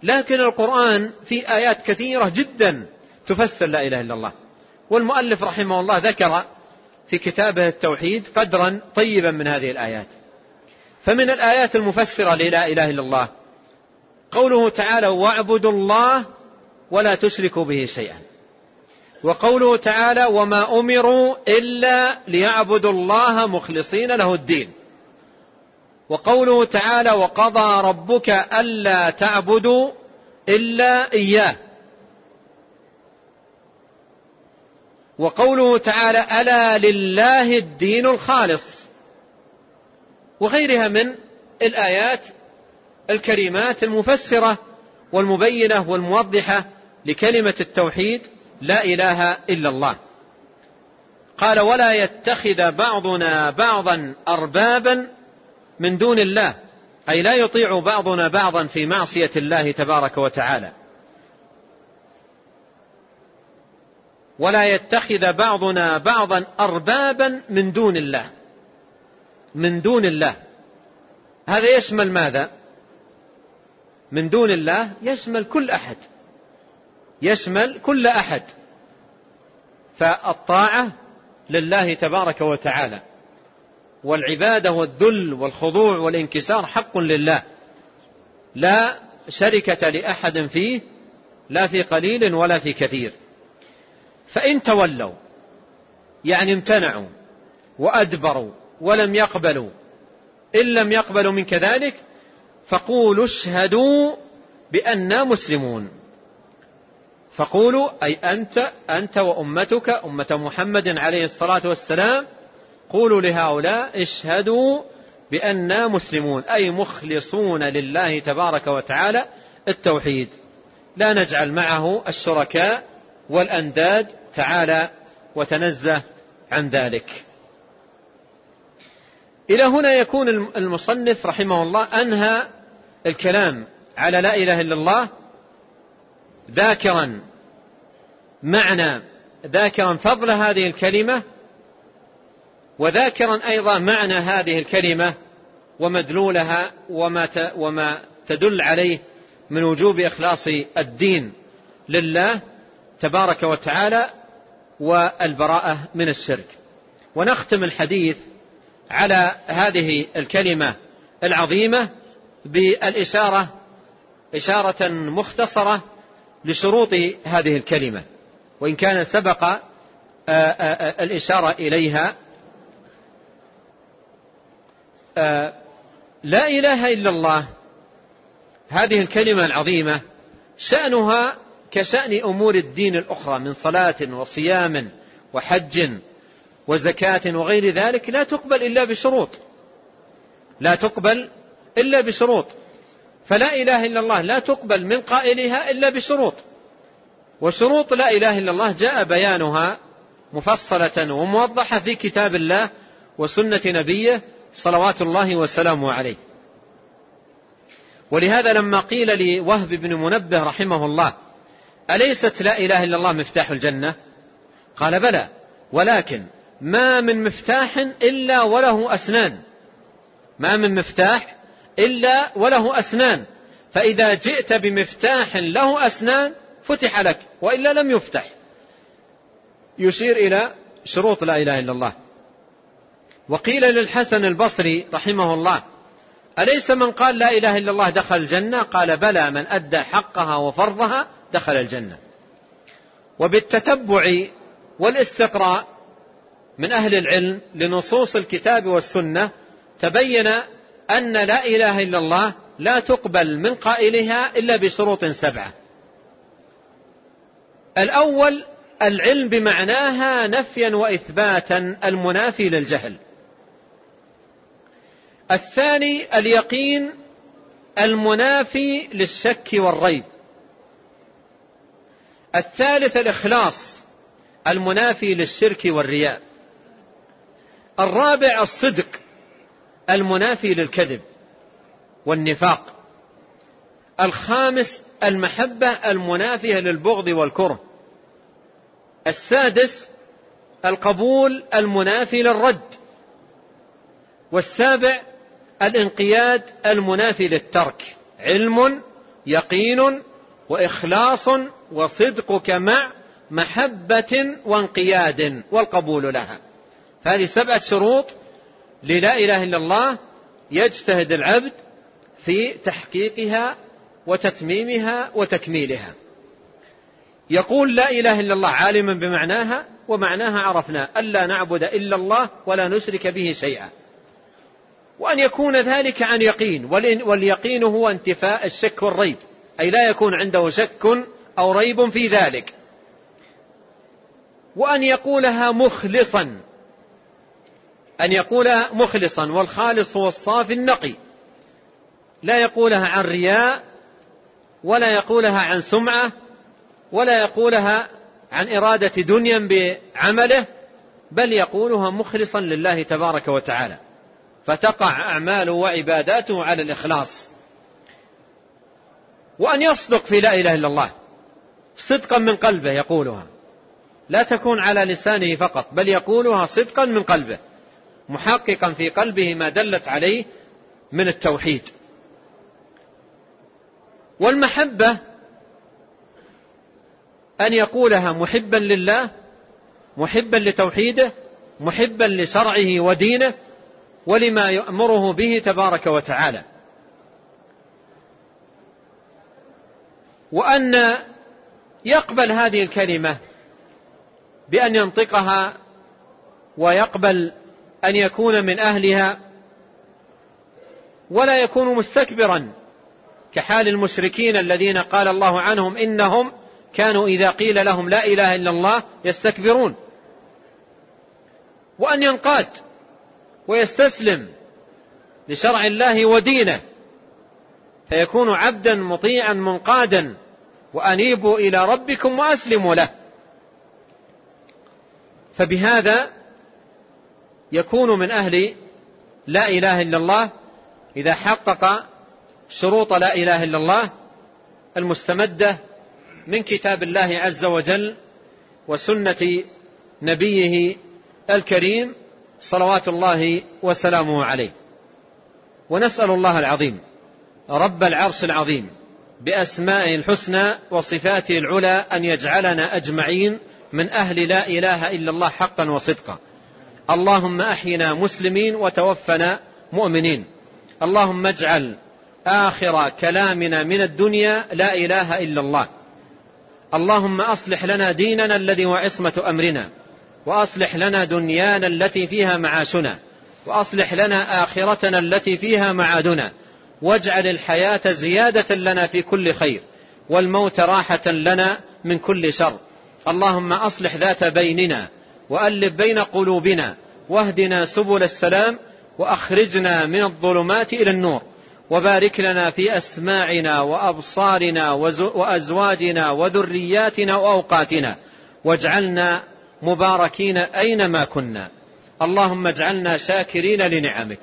لكن القرآن في آيات كثيرة جدا تفسر لا إله إلا الله. والمؤلف رحمه الله ذكر في كتابه التوحيد قدرا طيبا من هذه الآيات. فمن الآيات المفسرة للا إله إلا الله. قوله تعالى واعبدوا الله ولا تشركوا به شيئا. وقوله تعالى وما أمروا إلا ليعبدوا الله مخلصين له الدين. وقوله تعالى وقضى ربك ألا تعبدوا إلا إياه. وقوله تعالى ألا لله الدين الخالص. وغيرها من الآيات الكريمات المفسرة والمبينة والموضحة لكلمة التوحيد لا إله إلا الله. قال ولا يتخذ بعضنا بعضا أربابا من دون الله. أي لا يطيع بعضنا بعضا في معصية الله تبارك وتعالى. ولا يتخذ بعضنا بعضا أربابا من دون الله. من دون الله. هذا يشمل ماذا؟ من دون الله يشمل كل أحد. يشمل كل أحد. فالطاعة لله تبارك وتعالى والعبادة والذل والخضوع والانكسار حق لله. لا شركة لأحد فيه لا في قليل ولا في كثير. فإن تولوا يعني امتنعوا وأدبروا ولم يقبلوا. إن لم يقبلوا منك ذلك فقولوا اشهدوا بأننا مسلمون. فقولوا أي أنت أنت وأمتك أمة محمد عليه الصلاة والسلام قولوا لهؤلاء اشهدوا بأننا مسلمون أي مخلصون لله تبارك وتعالى التوحيد. لا نجعل معه الشركاء والأنداد تعالى وتنزه عن ذلك. إلى هنا يكون المصنف رحمه الله أنهى الكلام على لا إله إلا الله ذاكرا. معنى ذاكرا فضل هذه الكلمة وذاكرا أيضا معنى هذه الكلمة ومدلولها وما وما تدل عليه من وجوب إخلاص الدين لله تبارك وتعالى والبراءة من الشرك. ونختم الحديث على هذه الكلمة العظيمة بالإشارة إشارة مختصرة لشروط هذه الكلمة. وإن كان سبق آه، آه، آه، الإشارة إليها لا إله إلا الله. هذه الكلمة العظيمة شأنها كشأن أمور الدين الأخرى من صلاة وصيام وحج وزكاة وغير ذلك لا تقبل إلا بشروط. لا تقبل إلا بشروط. فلا إله إلا الله لا تقبل من قائلها إلا بشروط. وشروط لا إله إلا الله جاء بيانها مفصلة وموضحة في كتاب الله وسنة نبيه صلوات الله وسلامه عليه. ولهذا لما قيل لوهب بن منبه رحمه الله أليست لا إله إلا الله مفتاح الجنة؟ قال بلى ولكن ما من مفتاح إلا وله أسنان. ما من مفتاح إلا وله أسنان. فإذا جئت بمفتاح له أسنان فتح لك وإلا لم يفتح. يشير إلى شروط لا إله إلا الله. وقيل للحسن البصري رحمه الله أليس من قال لا إله إلا الله دخل الجنة؟ قال بلى من أدى حقها وفرضها دخل الجنة. وبالتتبع والاستقراء من أهل العلم لنصوص الكتاب والسنة تبين أن لا إله إلا الله لا تقبل من قائلها إلا بشروط سبعة. الأول العلم بمعناها نفيا وإثباتا المنافي للجهل. الثاني اليقين المنافي للشك والريب. الثالث الإخلاص المنافي للشرك والرياء. الرابع الصدق المنافي للكذب والنفاق. الخامس المحبة المنافية للبغض والكره. السادس القبول المنافي للرد. والسابع الانقياد المنافي للترك. علم يقين وإخلاص وصدقك مع محبة وانقياد والقبول لها. فهذه سبعه شروط للا إله إلا الله يجتهد العبد في تحقيقها وتتميمها وتكميلها. يقول لا إله إلا الله عالما بمعناها ومعناها عرفنا الا نعبد إلا الله ولا نشرك به شيئا. وأن يكون ذلك عن يقين واليقين هو انتفاء الشك والريب. أي لا يكون عنده شك أو ريب في ذلك. وأن يقولها مخلصا. أن يقولها مخلصا والخالص هو الصافي النقي. لا يقولها عن رياء ولا يقولها عن سمعة ولا يقولها عن إرادة دنيا بعمله بل يقولها مخلصا لله تبارك وتعالى. فتقع أعماله وعباداته على الإخلاص. وأن يصدق في لا إله إلا الله صدقا من قلبه يقولها. لا تكون على لسانه فقط بل يقولها صدقا من قلبه. محققا في قلبه ما دلت عليه من التوحيد. والمحبة أن يقولها محبا لله محبا لتوحيده محبا لشرعه ودينه ولما يأمره به تبارك وتعالى. وأن يقبل هذه الكلمة بأن ينطقها ويقبل أن يكون من أهلها ولا يكون مستكبرا كحال المشركين الذين قال الله عنهم إنهم كانوا إذا قيل لهم لا إله إلا الله يستكبرون. وأن ينقاد ويستسلم لشرع الله ودينه فيكون عبدا مطيعا منقادا وأنيبوا إلى ربكم وأسلموا له. فبهذا يكون من أهل لا إله إلا الله إذا حقق شروط لا إله إلا الله المستمدة من كتاب الله عز وجل وسنة نبيه الكريم صلوات الله وسلامه عليه. ونسأل الله العظيم رب العرش العظيم بأسمائه الحسنى وصفاته العلى أن يجعلنا أجمعين من أهل لا إله إلا الله حقا وصدقا. اللهم أحينا مسلمين وتوفنا مؤمنين. اللهم اجعل آخر كلامنا من الدنيا لا إله إلا الله. اللهم أصلح لنا ديننا الذي هو عصمة أمرنا وأصلح لنا دنيانا التي فيها معاشنا وأصلح لنا آخرتنا التي فيها معادنا. واجعل الحياة زيادة لنا في كل خير والموت راحة لنا من كل شر. اللهم أصلح ذات بيننا وألف بين قلوبنا واهدنا سبل السلام وأخرجنا من الظلمات إلى النور وبارك لنا في أسماعنا وأبصارنا وأزواجنا وذرياتنا وأوقاتنا واجعلنا مباركين أينما كنا اللهم اجعلنا شاكرين لنعمك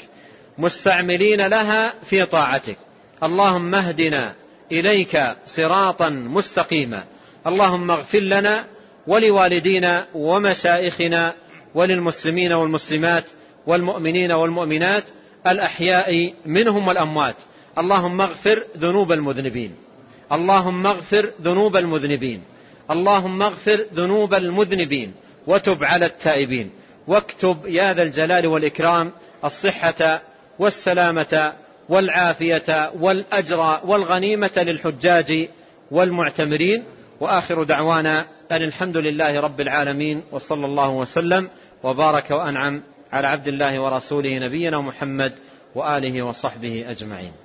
مستعملين لها في طاعتك اللهم اهدنا إليك صراطا مستقيما اللهم اغفر لنا ولوالدينا ومشائخنا وللمسلمين والمسلمات والمؤمنين والمؤمنات الأحياء منهم والأموات. اللهم اغفر ذنوب المذنبين. اللهم اغفر ذنوب المذنبين. اللهم اغفر ذنوب المذنبين. وتب على التائبين. واكتب يا ذا الجلال والإكرام الصحة والسلامة والعافية والأجر والغنيمة للحجاج والمعتمرين. وآخر دعوانا أن الحمد لله رب العالمين وصلى الله وسلم وبارك وأنعم على عبد الله ورسوله نبينا محمد وآله وصحبه أجمعين.